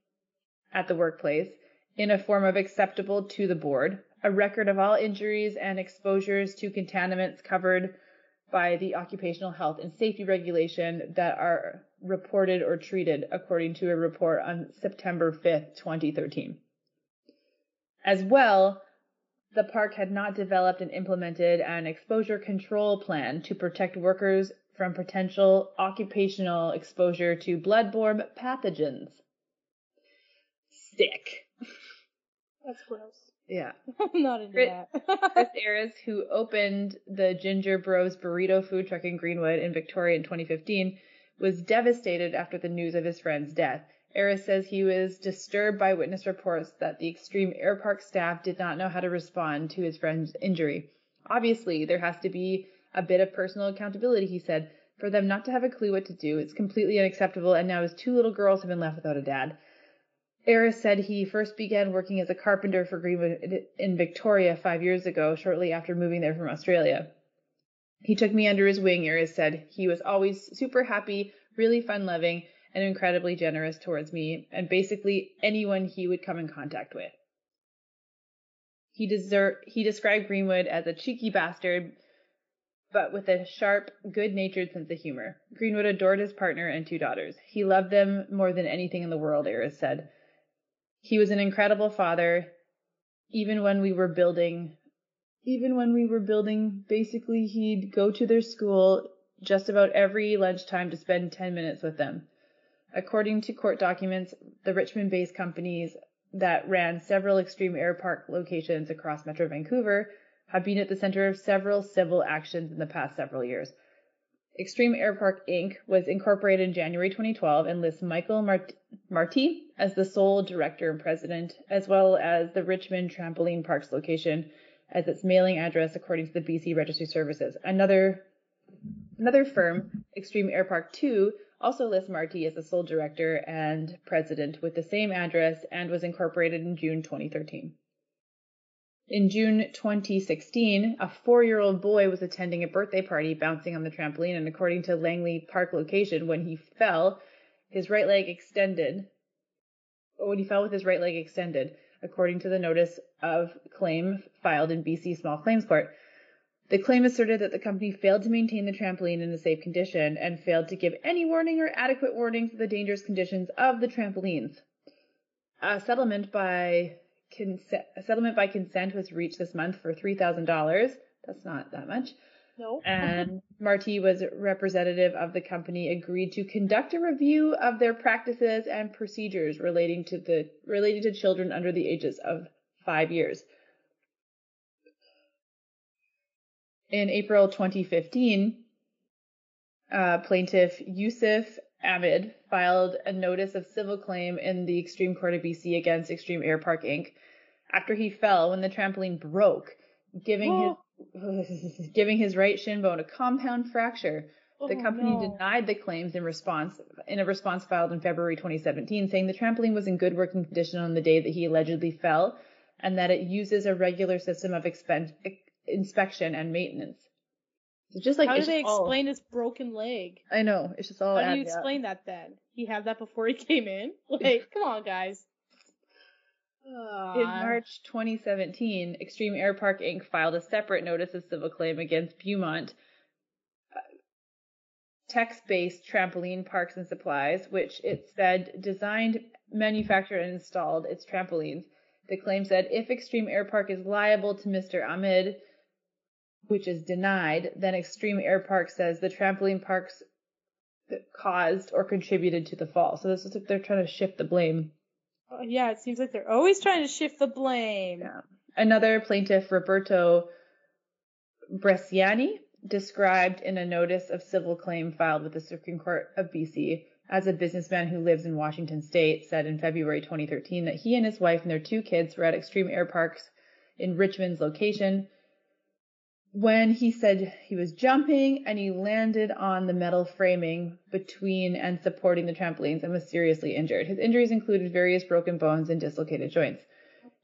at the workplace in a form of acceptable to the board, a record of all injuries and exposures to contaminants covered by the occupational health and safety regulation that are reported or treated according to a report on September 5th, 2013. As well, the park had not developed and implemented an exposure control plan to protect workers from potential occupational exposure to bloodborne pathogens. Sick. That's gross. Yeah. *laughs* I'm not into Chris- that. Chris *laughs* Ayres, who opened the Ginger Bros burrito food truck in Greenwood in Victoria in 2015, was devastated after the news of his friend's death. Ayres says he was disturbed by witness reports that the Extreme Air Park staff did not know how to respond to his friend's injury. Obviously, there has to be a bit of personal accountability, he said. For them not to have a clue what to do, it's completely unacceptable, and now his two little girls have been left without a dad. Aris said he first began working as a carpenter for Greenwood in Victoria five years ago, shortly after moving there from Australia. He took me under his wing, Aris said. He was always super happy, really fun loving, and incredibly generous towards me and basically anyone he would come in contact with. He, he described Greenwood as a cheeky bastard, but with a sharp, good natured sense of humor. Greenwood adored his partner and two daughters. He loved them more than anything in the world, Aris said. He was an incredible father, even when we were building even when we were building, basically he'd go to their school just about every lunchtime to spend 10 minutes with them. According to court documents, the Richmond based companies that ran several extreme air park locations across Metro Vancouver have been at the center of several civil actions in the past several years. Extreme Air Park Inc. was incorporated in January 2012 and lists Michael Mart- Marty as the sole director and president, as well as the Richmond Trampoline Parks location as its mailing address according to the BC Registry Services. Another another firm, Extreme Air Park 2, also lists Marty as the sole director and president with the same address and was incorporated in June 2013. In June 2016, a four-year-old boy was attending a birthday party bouncing on the trampoline and according to Langley Park location, when he fell, his right leg extended. When he fell with his right leg extended, according to the notice of claim filed in BC Small Claims Court. The claim asserted that the company failed to maintain the trampoline in a safe condition and failed to give any warning or adequate warnings of the dangerous conditions of the trampolines. A settlement by consent, a settlement by consent was reached this month for three thousand dollars. That's not that much. No. *laughs* and Marty was representative of the company agreed to conduct a review of their practices and procedures relating to the relating to children under the ages of five years. In April 2015, uh, plaintiff Yusuf Ahmed filed a notice of civil claim in the Extreme Court of BC against Extreme Air Park Inc. after he fell when the trampoline broke, giving his *laughs* giving his right shin bone a compound fracture. The Oh, company no. denied the claims in response in a response filed in February 2017, saying the trampoline was in good working condition on the day that he allegedly fell, and that it uses a regular system of expen- inspection and maintenance. So just like How do they just all- explain his broken leg? I know it's just all. How do you adds up. explain that then? He had that before he *laughs* came in? Like, come on, guys. In Ah. March 2017, Extreme Air Park Inc. filed a separate notice of civil claim against Beaumont, uh, Texas-based trampoline parks and supplies, which it said designed, manufactured, and installed its trampolines. The claim said if Extreme Air Park is liable to Mr. Ahmed, which is denied, then Extreme Air Park says the trampoline parks caused or contributed to the fall. So this is like they're trying to shift the blame. Uh, yeah, it seems like they're always trying to shift the blame. Yeah. Another plaintiff, Roberto Bresciani, described in a notice of civil claim filed with the Supreme Court of BC as a businessman who lives in Washington state, said in February 2013 that he and his wife and their two kids were at Extreme Air Parks in Richmond's location when he said he was jumping and he landed on the metal framing between and supporting the trampolines and was seriously injured. His injuries included various broken bones and dislocated joints.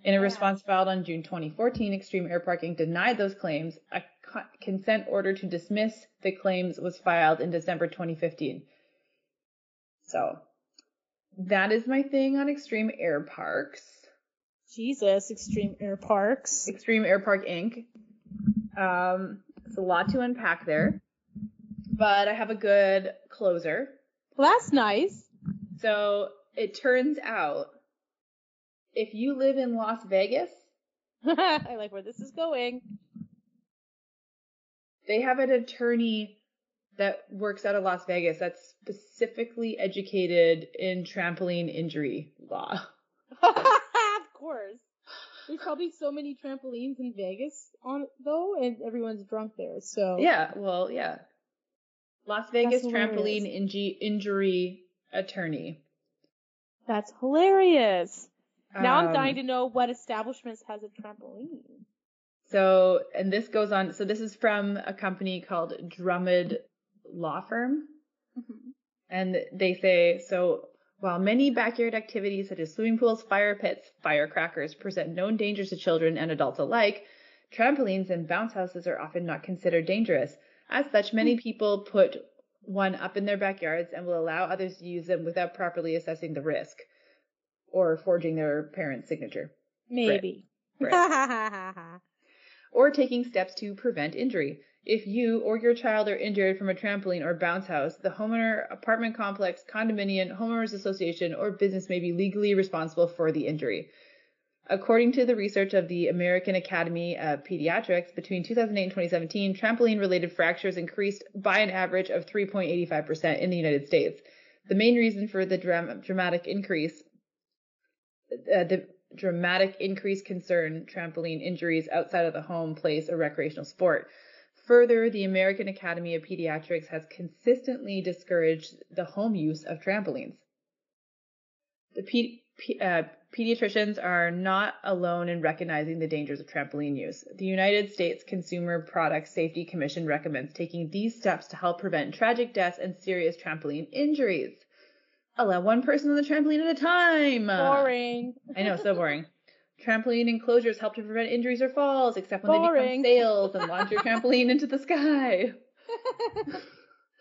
In a response filed on June 2014, Extreme Air Parking denied those claims. A co- consent order to dismiss the claims was filed in December 2015. So, that is my thing on Extreme Air Parks. Jesus, Extreme Air Parks. Extreme Air Park Inc. Um, it's a lot to unpack there, but I have a good closer. Well, that's nice. So it turns out if you live in Las Vegas, *laughs* I like where this is going. they have an attorney that works out of Las Vegas that's specifically educated in trampoline injury law. *laughs* of course. There's probably so many trampolines in Vegas on though, and everyone's drunk there. So Yeah, well, yeah. Las Vegas trampoline injury attorney. that's hilarious. Now I'm Um, dying to know what establishments has a trampoline. So, and this goes on. So this is from a company called Drummond Law Firm. Mm-hmm. And they say, so While many backyard activities such as swimming pools, fire pits, firecrackers present known dangers to children and adults alike, trampolines and bounce houses are often not considered dangerous. As such, many hmm. people put one up in their backyards and will allow others to use them without properly assessing the risk or forging their parent's signature Maybe. *laughs* or taking steps to prevent injury. If you or your child are injured from a trampoline or bounce house, the homeowner, apartment complex, condominium, homeowners association, or business may be legally responsible for the injury. According to the research of the American Academy of Pediatrics, between 2008 and 2017, trampoline related fractures increased by an average of 3.85% in the United States. The main reason for the dram- dramatic increase, uh, the dramatic increase concern trampoline injuries outside of the home place or recreational sport. Further, the American Academy of Pediatrics has consistently discouraged the home use of trampolines. The pe- pe- uh, pediatricians are not alone in recognizing the dangers of trampoline use. The United States Consumer Product Safety Commission recommends taking these steps to help prevent tragic deaths and serious trampoline injuries. Allow one person on the trampoline at a time. Boring. I know, so boring. Trampoline enclosures help to prevent injuries or falls, except when they Boring. become sails and launch your trampoline into the sky. *laughs*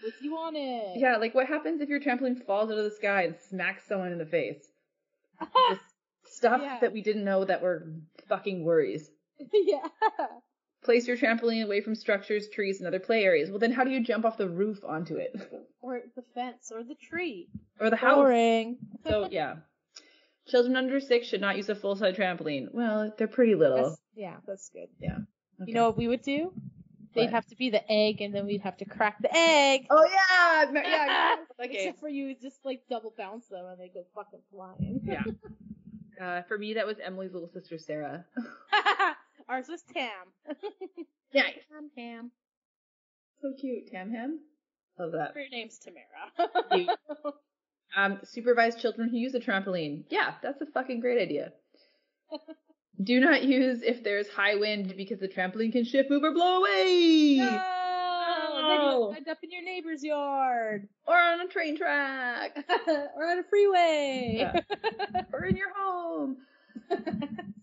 With you on it. Yeah, like what happens if your trampoline falls out of the sky and smacks someone in the face? *laughs* Just stuff Yeah. that we didn't know that were fucking worries. *laughs* yeah. Place your trampoline away from structures, trees, and other play areas. Well, then how do you jump off the roof onto it? Or the fence or the tree. or the house? Boring. So, yeah. Children under six should not use a full size trampoline. Well, they're pretty little. That's, yeah, that's good. Yeah. Okay. You know what we would do? They'd What? have to be the egg, and then we'd have to crack the egg. Oh yeah, *laughs* yeah. okay. Except for you, just like double bounce them, and they go fucking flying. Yeah. *laughs* Uh, for me, that was Emily's little sister Sarah. *laughs* Ours was Tam. Nice. Tam Tam. So cute, Tam Ham. Love that. Her name's Tamara. Cute. Um, supervise children who use a trampoline. Yeah, that's a fucking great idea. *laughs* Do not use if there's high wind because the trampoline can shift, move, or blow away. no! Then you'll end up in your neighbor's yard. Or on a train track. *laughs* or on a freeway. Yeah. *laughs* or in your home.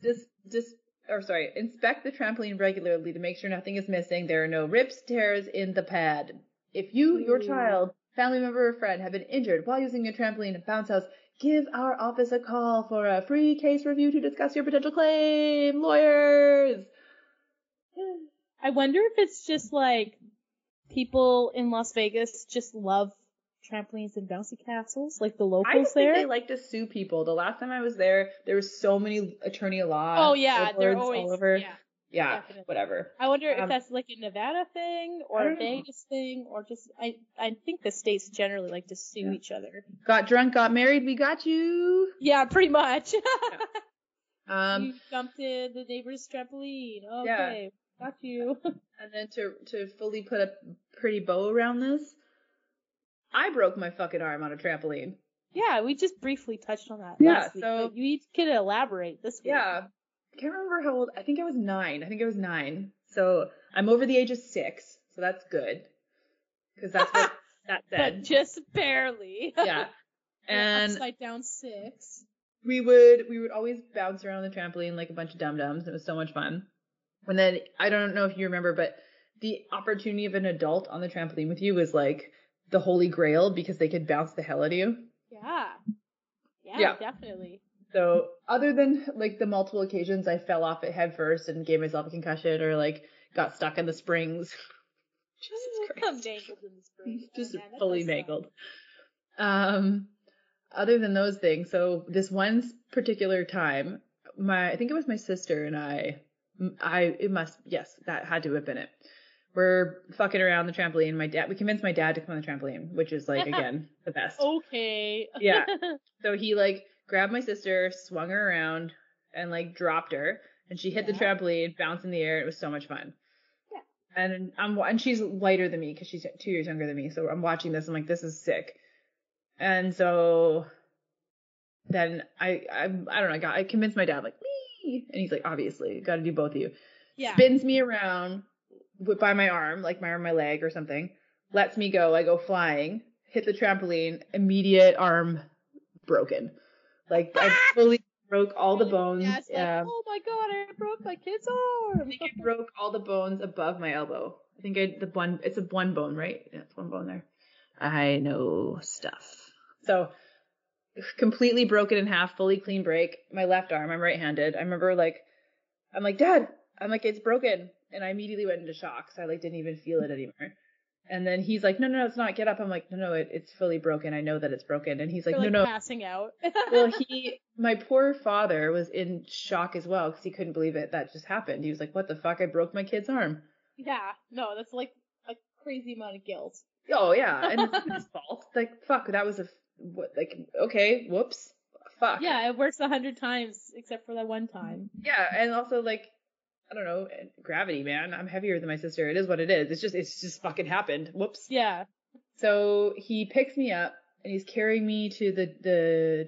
Just, just, or sorry, inspect the trampoline regularly to make sure nothing is missing. There are no rips, tears in the pad. If you, your Ooh. child, family member, or friend have been injured while using a trampoline at bounce house, give our office a call for a free case review to discuss your potential claim. Lawyers. *sighs* I wonder if it's just like people in Las Vegas just love trampolines and bouncy castles, like the I locals just think there. they like to sue people. The last time I was there, there was so many attorney law. oh yeah, they're always all over. yeah. Yeah, definitely. whatever. I wonder if Um, that's like a Nevada thing or a don't know. Vegas thing or just I I think the states generally like to sue Yeah. each other. Got drunk, got married, we got you. Yeah, pretty much. *laughs* Um, you jumped in the neighbor's trampoline. Yeah. Okay, got you. and then to to fully put a pretty bow around this, I broke my fucking arm on a trampoline. yeah, we just briefly touched on that. Yeah, week, so- but you can elaborate this week. Yeah, I can't remember how old. I think I was nine. I think I was nine. So I'm over the age of six. So that's good, because that's what *laughs* that but said. just barely. yeah, *laughs* and upside down six. we would we would always bounce around the trampoline like a bunch of dum dums. It was so much fun. And then I don't know if you remember, but the opportunity of an adult on the trampoline with you was like the holy grail because they could bounce the hell out of you. Yeah. Yeah, Yeah. definitely. So other than like the multiple occasions I fell off it head first and gave myself a concussion or like got stuck in the springs. *laughs* Jesus Christ. mangled in the spring. *laughs* Just Oh, man, fully mangled. Um other than those things, so this one particular time, my I think it was my sister and I I it must yes, that had to have been it. We're fucking around the trampoline. My dad we convinced my dad to come on the trampoline, which is like *laughs* again the best. Okay. Yeah. So he like grabbed my sister, swung her around, and like dropped her, and she hit the trampoline, bounced in the air. It was so much fun. Yeah. And I'm and she's lighter than me because she's two years younger than me. So I'm watching this. I'm like, this is sick. And so then I I I don't know. I got I convinced my dad like, Wee! and he's like, obviously, got to do both of you yeah. spins me around by my arm, like my arm, my leg or something, lets me go. I go flying, hit the trampoline, immediate arm broken. Like I ah! fully broke all the bones. Yeah, like, Yeah. oh my god, I broke my kid's I arm. think I broke all the bones above my elbow. I think I the one it's a one bone, right? Yeah, it's one bone there. I know stuff. So completely broken in half, fully clean break. My left arm, I'm right handed. I remember like I'm like, Dad, I'm like, it's broken. And I immediately went into shock. So I like didn't even feel it anymore. And then he's like, No, no, no, it's not. Get up. I'm like, No, no, it, it's fully broken. I know that it's broken. And he's like, You're, No, no, passing out. *laughs* well, *laughs* he, my poor father was in shock as well because he couldn't believe it. That just happened. He was like, "What the fuck? I broke my kid's arm." yeah, no, that's like a crazy amount of guilt. Oh yeah, *laughs* and it's his fault. Like fuck, that was a what? Like okay, whoops, fuck. Yeah, it works a hundred times except for that one time. yeah, and also like I don't know, gravity, man. I'm heavier than my sister. It is what it is. It's just it's just fucking happened. Whoops. Yeah. So he picks me up and he's carrying me to the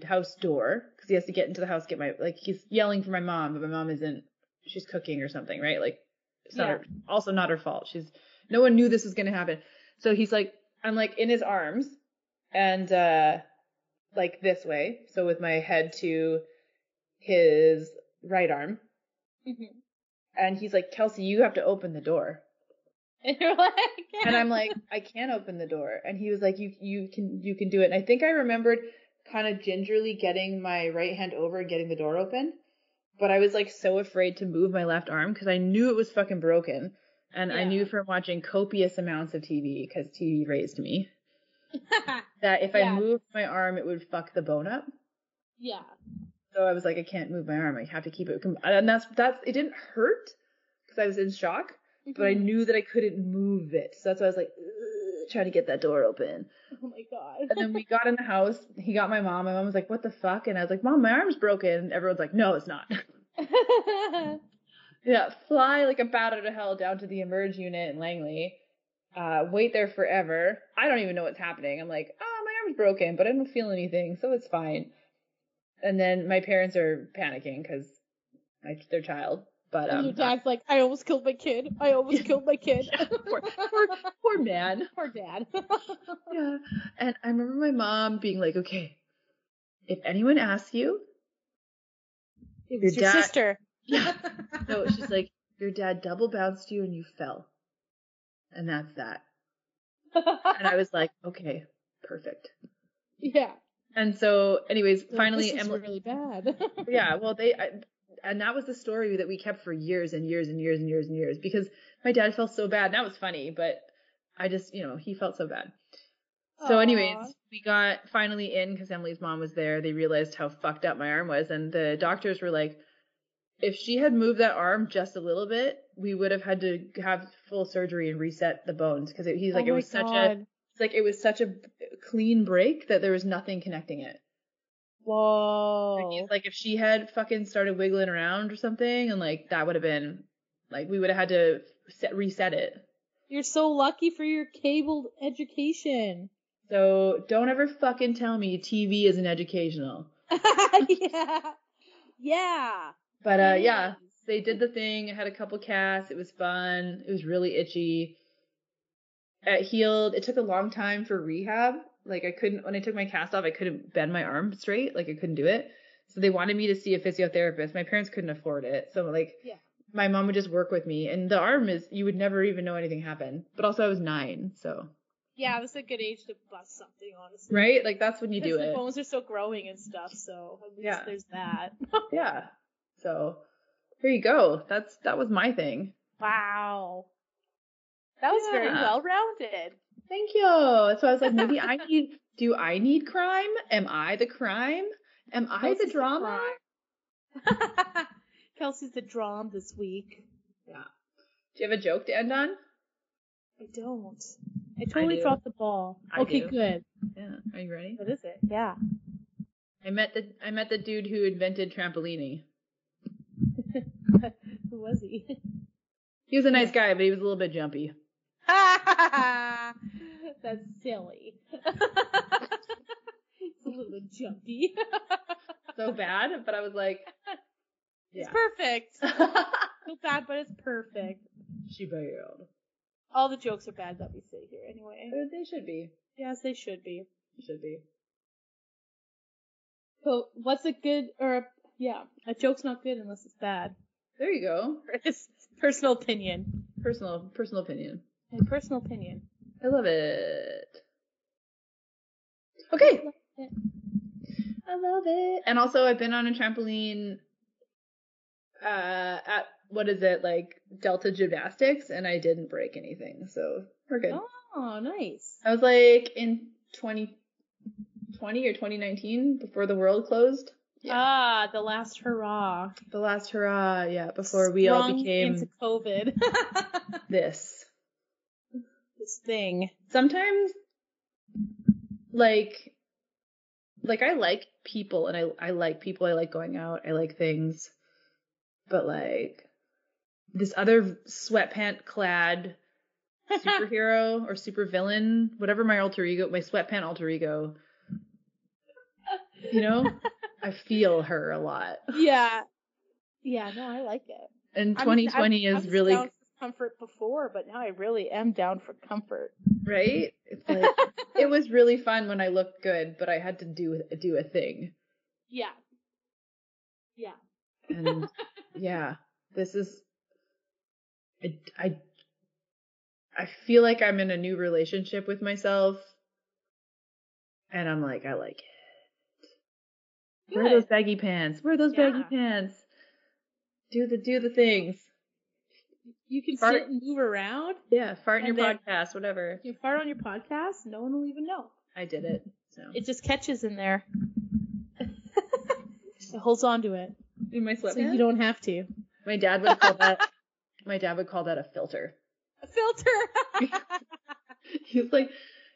the house door because he has to get into the house get my like he's yelling for my mom, but my mom isn't. She's cooking or something, right? Like it's not Yeah. her, also not her fault. She's no one knew this was gonna happen. So he's like I'm like in his arms and uh like this way, so with my head to his right arm, hmm and he's like Kelsey, you have to open the door. *laughs* And you're like, *laughs* and I'm *laughs* like, I can't open the door. And he was like, you you can you can do it. And I think I remembered kind of gingerly getting my right hand over and getting the door open, but I was like so afraid to move my left arm because I knew it was fucking broken, and I knew from watching copious amounts of TV because TV raised me that if I moved my arm, it would fuck the bone up. yeah. So I was like, I can't move my arm. I have to keep it. And that's that's it didn't hurt because I was in shock, but I Mhm. knew that I couldn't move it. So that's why I was like trying to get that door open. Oh my god. And then we got in the house. He got my mom. My mom was like, "What the fuck?" And I was like, "Mom, my arm's broken." And everyone's like, "No, it's not." *laughs* yeah, fly like a bat out of hell down to the emerge unit in Langley. Uh, wait there forever. I don't even know what's happening. I'm like, "Oh, my arm's broken, but I don't feel anything, so it's fine." And then my parents are panicking because their child. But and um, your dad's like, I almost killed my kid. I almost *laughs* killed my kid. poor, poor, poor man. *laughs* Poor dad. *laughs* Yeah. And I remember my mom being like, okay, if anyone asks you, It Your was your dad- sister. yeah. No, she's like, your dad double bounced you and you fell. And that's that. And I was like, okay, perfect. yeah. And so, anyways, Like, finally, this is Emily, really bad. *laughs* yeah, *laughs* well, they, I, and that was the story that we kept for years and years and years and years and years because my dad felt so bad. And that was funny, but I just, you know, he felt so bad. So, anyways, we got finally in because Emily's mom was there. They realized how fucked up my arm was, and the doctors were like, if she had moved that arm just a little bit, we would have had to have full surgery and reset the bones because he's oh like, Oh it was such a, God. It's like it was such a clean break that there was nothing connecting it. Whoa. Like, like if she had fucking started wiggling around or something, and like that would have been, like we would have had to set, reset it. You're so lucky for your cabled education. So don't ever fucking tell me TV isn't educational. *laughs* yeah. Yeah. But uh, yeah, they did the thing. I had a couple casts. It was fun. It was really itchy. It healed. It took a long time for rehab. Like I couldn't when I took my cast off, I couldn't bend my arm straight. Like I couldn't do it. So they wanted me to see a physiotherapist. My parents couldn't afford it. So like Yeah. my mom would just work with me. And the arm is you would never even know anything happened. But also I was nine, so Yeah, that's a good age to bust something, honestly. right? Like that's when you do Because the it. bones are still growing and stuff, so at least Yeah. there's that. *laughs* Yeah. So here you go. That's that was my thing. wow. That was very well rounded. Thank you. So I was like, maybe I need. *laughs* Do I need crime? Am I the crime? Am I the Kelsey's the drama? *laughs* Kelsey's the drama this week. Yeah. Do you have a joke to end on? I don't. I totally do. dropped the ball. I okay, do. good. Yeah. Are you ready? What is it? Yeah. I met the I met the dude who invented trampolini. *laughs* Who was he? He was a nice guy, but he was a little bit jumpy. *laughs* That's silly. *laughs* it's a little jumpy. *laughs* So bad, but I was like, It's perfect. So bad, but it's perfect. she bailed. All the jokes are bad that we say here anyway. Uh, they should be. Yes, they should be. Should be. So what's a good or a, yeah, a joke's not good unless it's bad. There you go. It's personal opinion. Personal personal opinion. My personal opinion. I love it. Okay. I love it. And also I've been on a trampoline uh at what is it, like Delta Gymnastics and I didn't break anything, so we're good. Oh, nice. I was like in 2020 or 2019 before the world closed. Yeah. Ah, the last hurrah. The last hurrah, yeah, before we all became into COVID. *laughs* this. This thing. Sometimes like like I like people and I I like people, I like going out, I like things. But like this other sweatpant clad superhero *laughs* or supervillain, whatever my alter ego, my sweatpant alter ego. You know, I *laughs* feel her a lot. Yeah. Yeah, no, I like it. And I'm- 2020 I'm- is really down for comfort before, but now I really am down for comfort. right. It's like *laughs* it was really fun when I looked good, but I had to do do a thing. Yeah. Yeah. And yeah, this is I, I I feel like I'm in a new relationship with myself. And I'm like, I like it. Wear those baggy pants. Wear those baggy pants. Do the do the things. You can Fart- sit and move around. Yeah, fart in your podcast, whatever. You fart on your podcast, no one will even know. I did it. So It just catches in there. it holds on to it. in my So you don't have to. my dad would call that *laughs* my dad would call that a filter. A filter! *laughs* he's like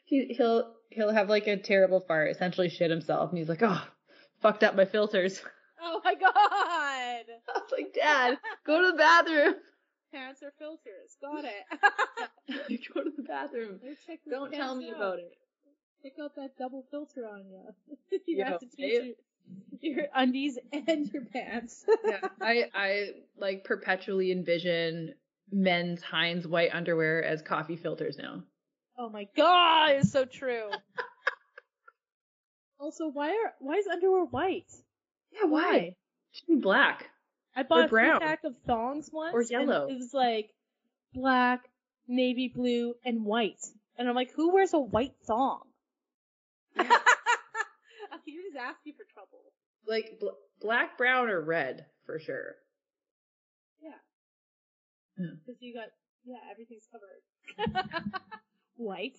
he he'll he'll have like a terrible fart, essentially shit himself, and he's like, oh, fucked up my filters. oh my god! *laughs* I was like, Dad, go to the bathroom. Pants or filters. Got it. *laughs* *laughs* go to the bathroom. Let's check this Don't tell me out. about it. Pick out that double filter on *laughs* you. you Yeah, have to change your, your undies and your pants. Yeah, I I like perpetually envision men's Hanes white underwear as coffee filters now. Oh my god, it's so true. also, why are why is underwear white? Yeah, why? Should be black. I bought a brown. three pack of thongs once. Or and yellow. it was like black, navy blue, and white. And I'm like, who wears a white thong? *laughs* *laughs* You're just asking for trouble. Like bl- black, brown, or red for sure. Yeah. Hmm. Because you got, yeah, everything's covered. *laughs* white.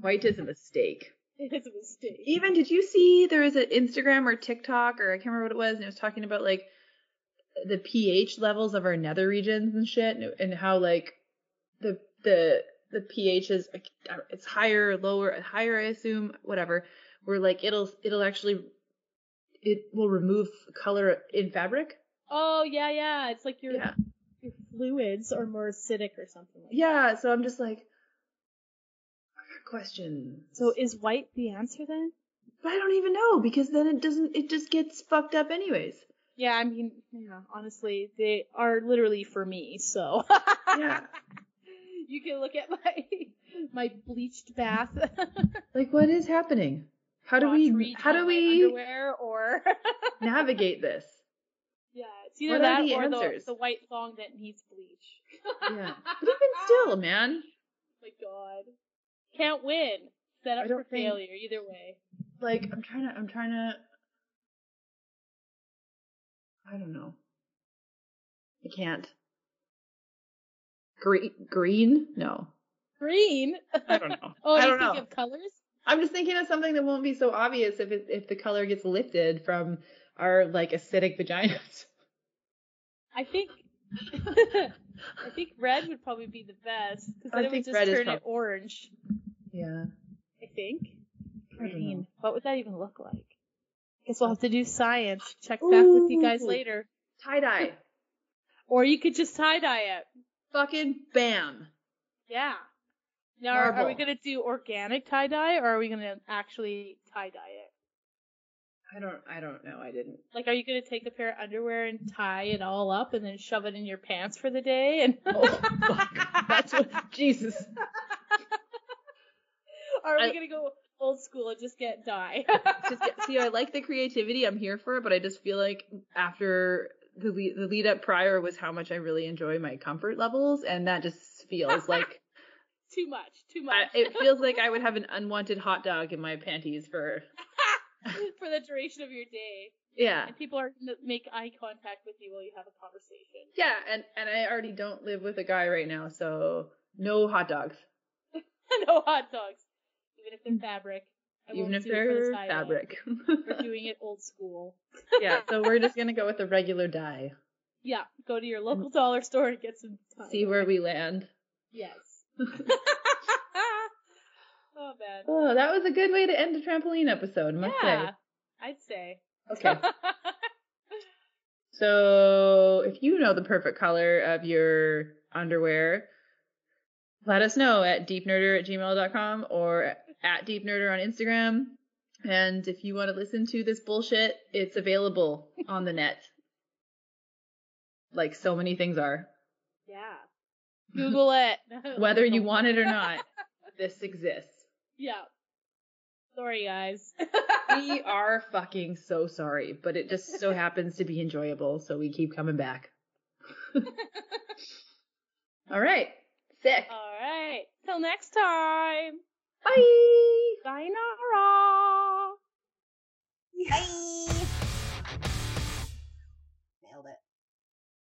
White is a mistake. It's a mistake. Even did you see there was an Instagram or TikTok or I can't remember what it was, and it was talking about like the pH levels of our nether regions and shit, and, and how like the the the pH is it's higher, lower, higher, I assume, whatever. Where like it'll it'll actually it will remove color in fabric. Oh yeah, yeah. It's like your Yeah, your fluids are more acidic or something like that. yeah. So I'm just like, question. So is white the answer then? But I don't even know because then it doesn't. It just gets fucked up anyways. Yeah, I mean, yeah, honestly, they are literally for me, so. Yeah. *laughs* You can look at my my bleached bath. *laughs* Like what is happening? How do crotch we how do we underwear or *laughs* navigate this? yeah, it's either What that the or the, the white thong that needs bleach. Yeah. But even still, man, my God, can't win. Set up for think- failure either way. like I'm trying to I'm trying to I don't know. I can't. Green green? No. Green. I don't know. *laughs* oh, I you don't think know. of colors? I'm just thinking of something that won't be so obvious if it, if the color gets lifted from our like acidic vaginas. I think. *laughs* I think red would probably be the best because I then it would think just red is turn prob- it orange. Yeah. I think. I don't know. What would that even look like? I guess we'll have to do science. Check back with you guys later. Tie dye. *laughs* Or you could just tie dye it. Fucking bam. Yeah. Now, are, are we gonna do organic tie dye, or are we gonna actually tie dye it? I don't I don't know. I didn't. Like, are you gonna take a pair of underwear and tie it all up, and then shove it in your pants for the day? And Oh fuck. That's what Jesus. *laughs* Are we I- gonna go old school and just get dye. *laughs* just get, see, I like the creativity. I'm here for it, but I just feel like after the lead, the lead up prior was how much I really enjoy my comfort levels, and that just feels *laughs* like too much, too much. I, it *laughs* feels like I would have an unwanted hot dog in my panties for for the duration of your day. yeah. And people are gonna make eye contact with you while you have a conversation. Yeah, and and I already don't live with a guy right now, so no hot dogs. no hot dogs, even if they're mm. fabric. I Even if they're fabric. We're *laughs* doing it old school. yeah, so we're just gonna go with the regular dye. Yeah, go to your local dollar store and get some. See tie-dye. where we land. Yes. *laughs* *laughs* oh man. Oh, that was a good way to end a trampoline episode, must yeah, I'd say. say. Okay. So if you know the perfect color of your underwear, let us know at deepnerder at gmail.com or at deepnerder on Instagram. And if you want to listen to this bullshit, it's available on the net. Like so many things are. yeah. Google it. *laughs* Whether you want it or not, this exists. Yeah. Sorry, guys. We *laughs* are fucking so sorry, but it just so happens to be enjoyable, so we keep coming back. *laughs* All right. Sick. All right. Till next time. Bye. Sayonara. *laughs* Bye. Nailed it.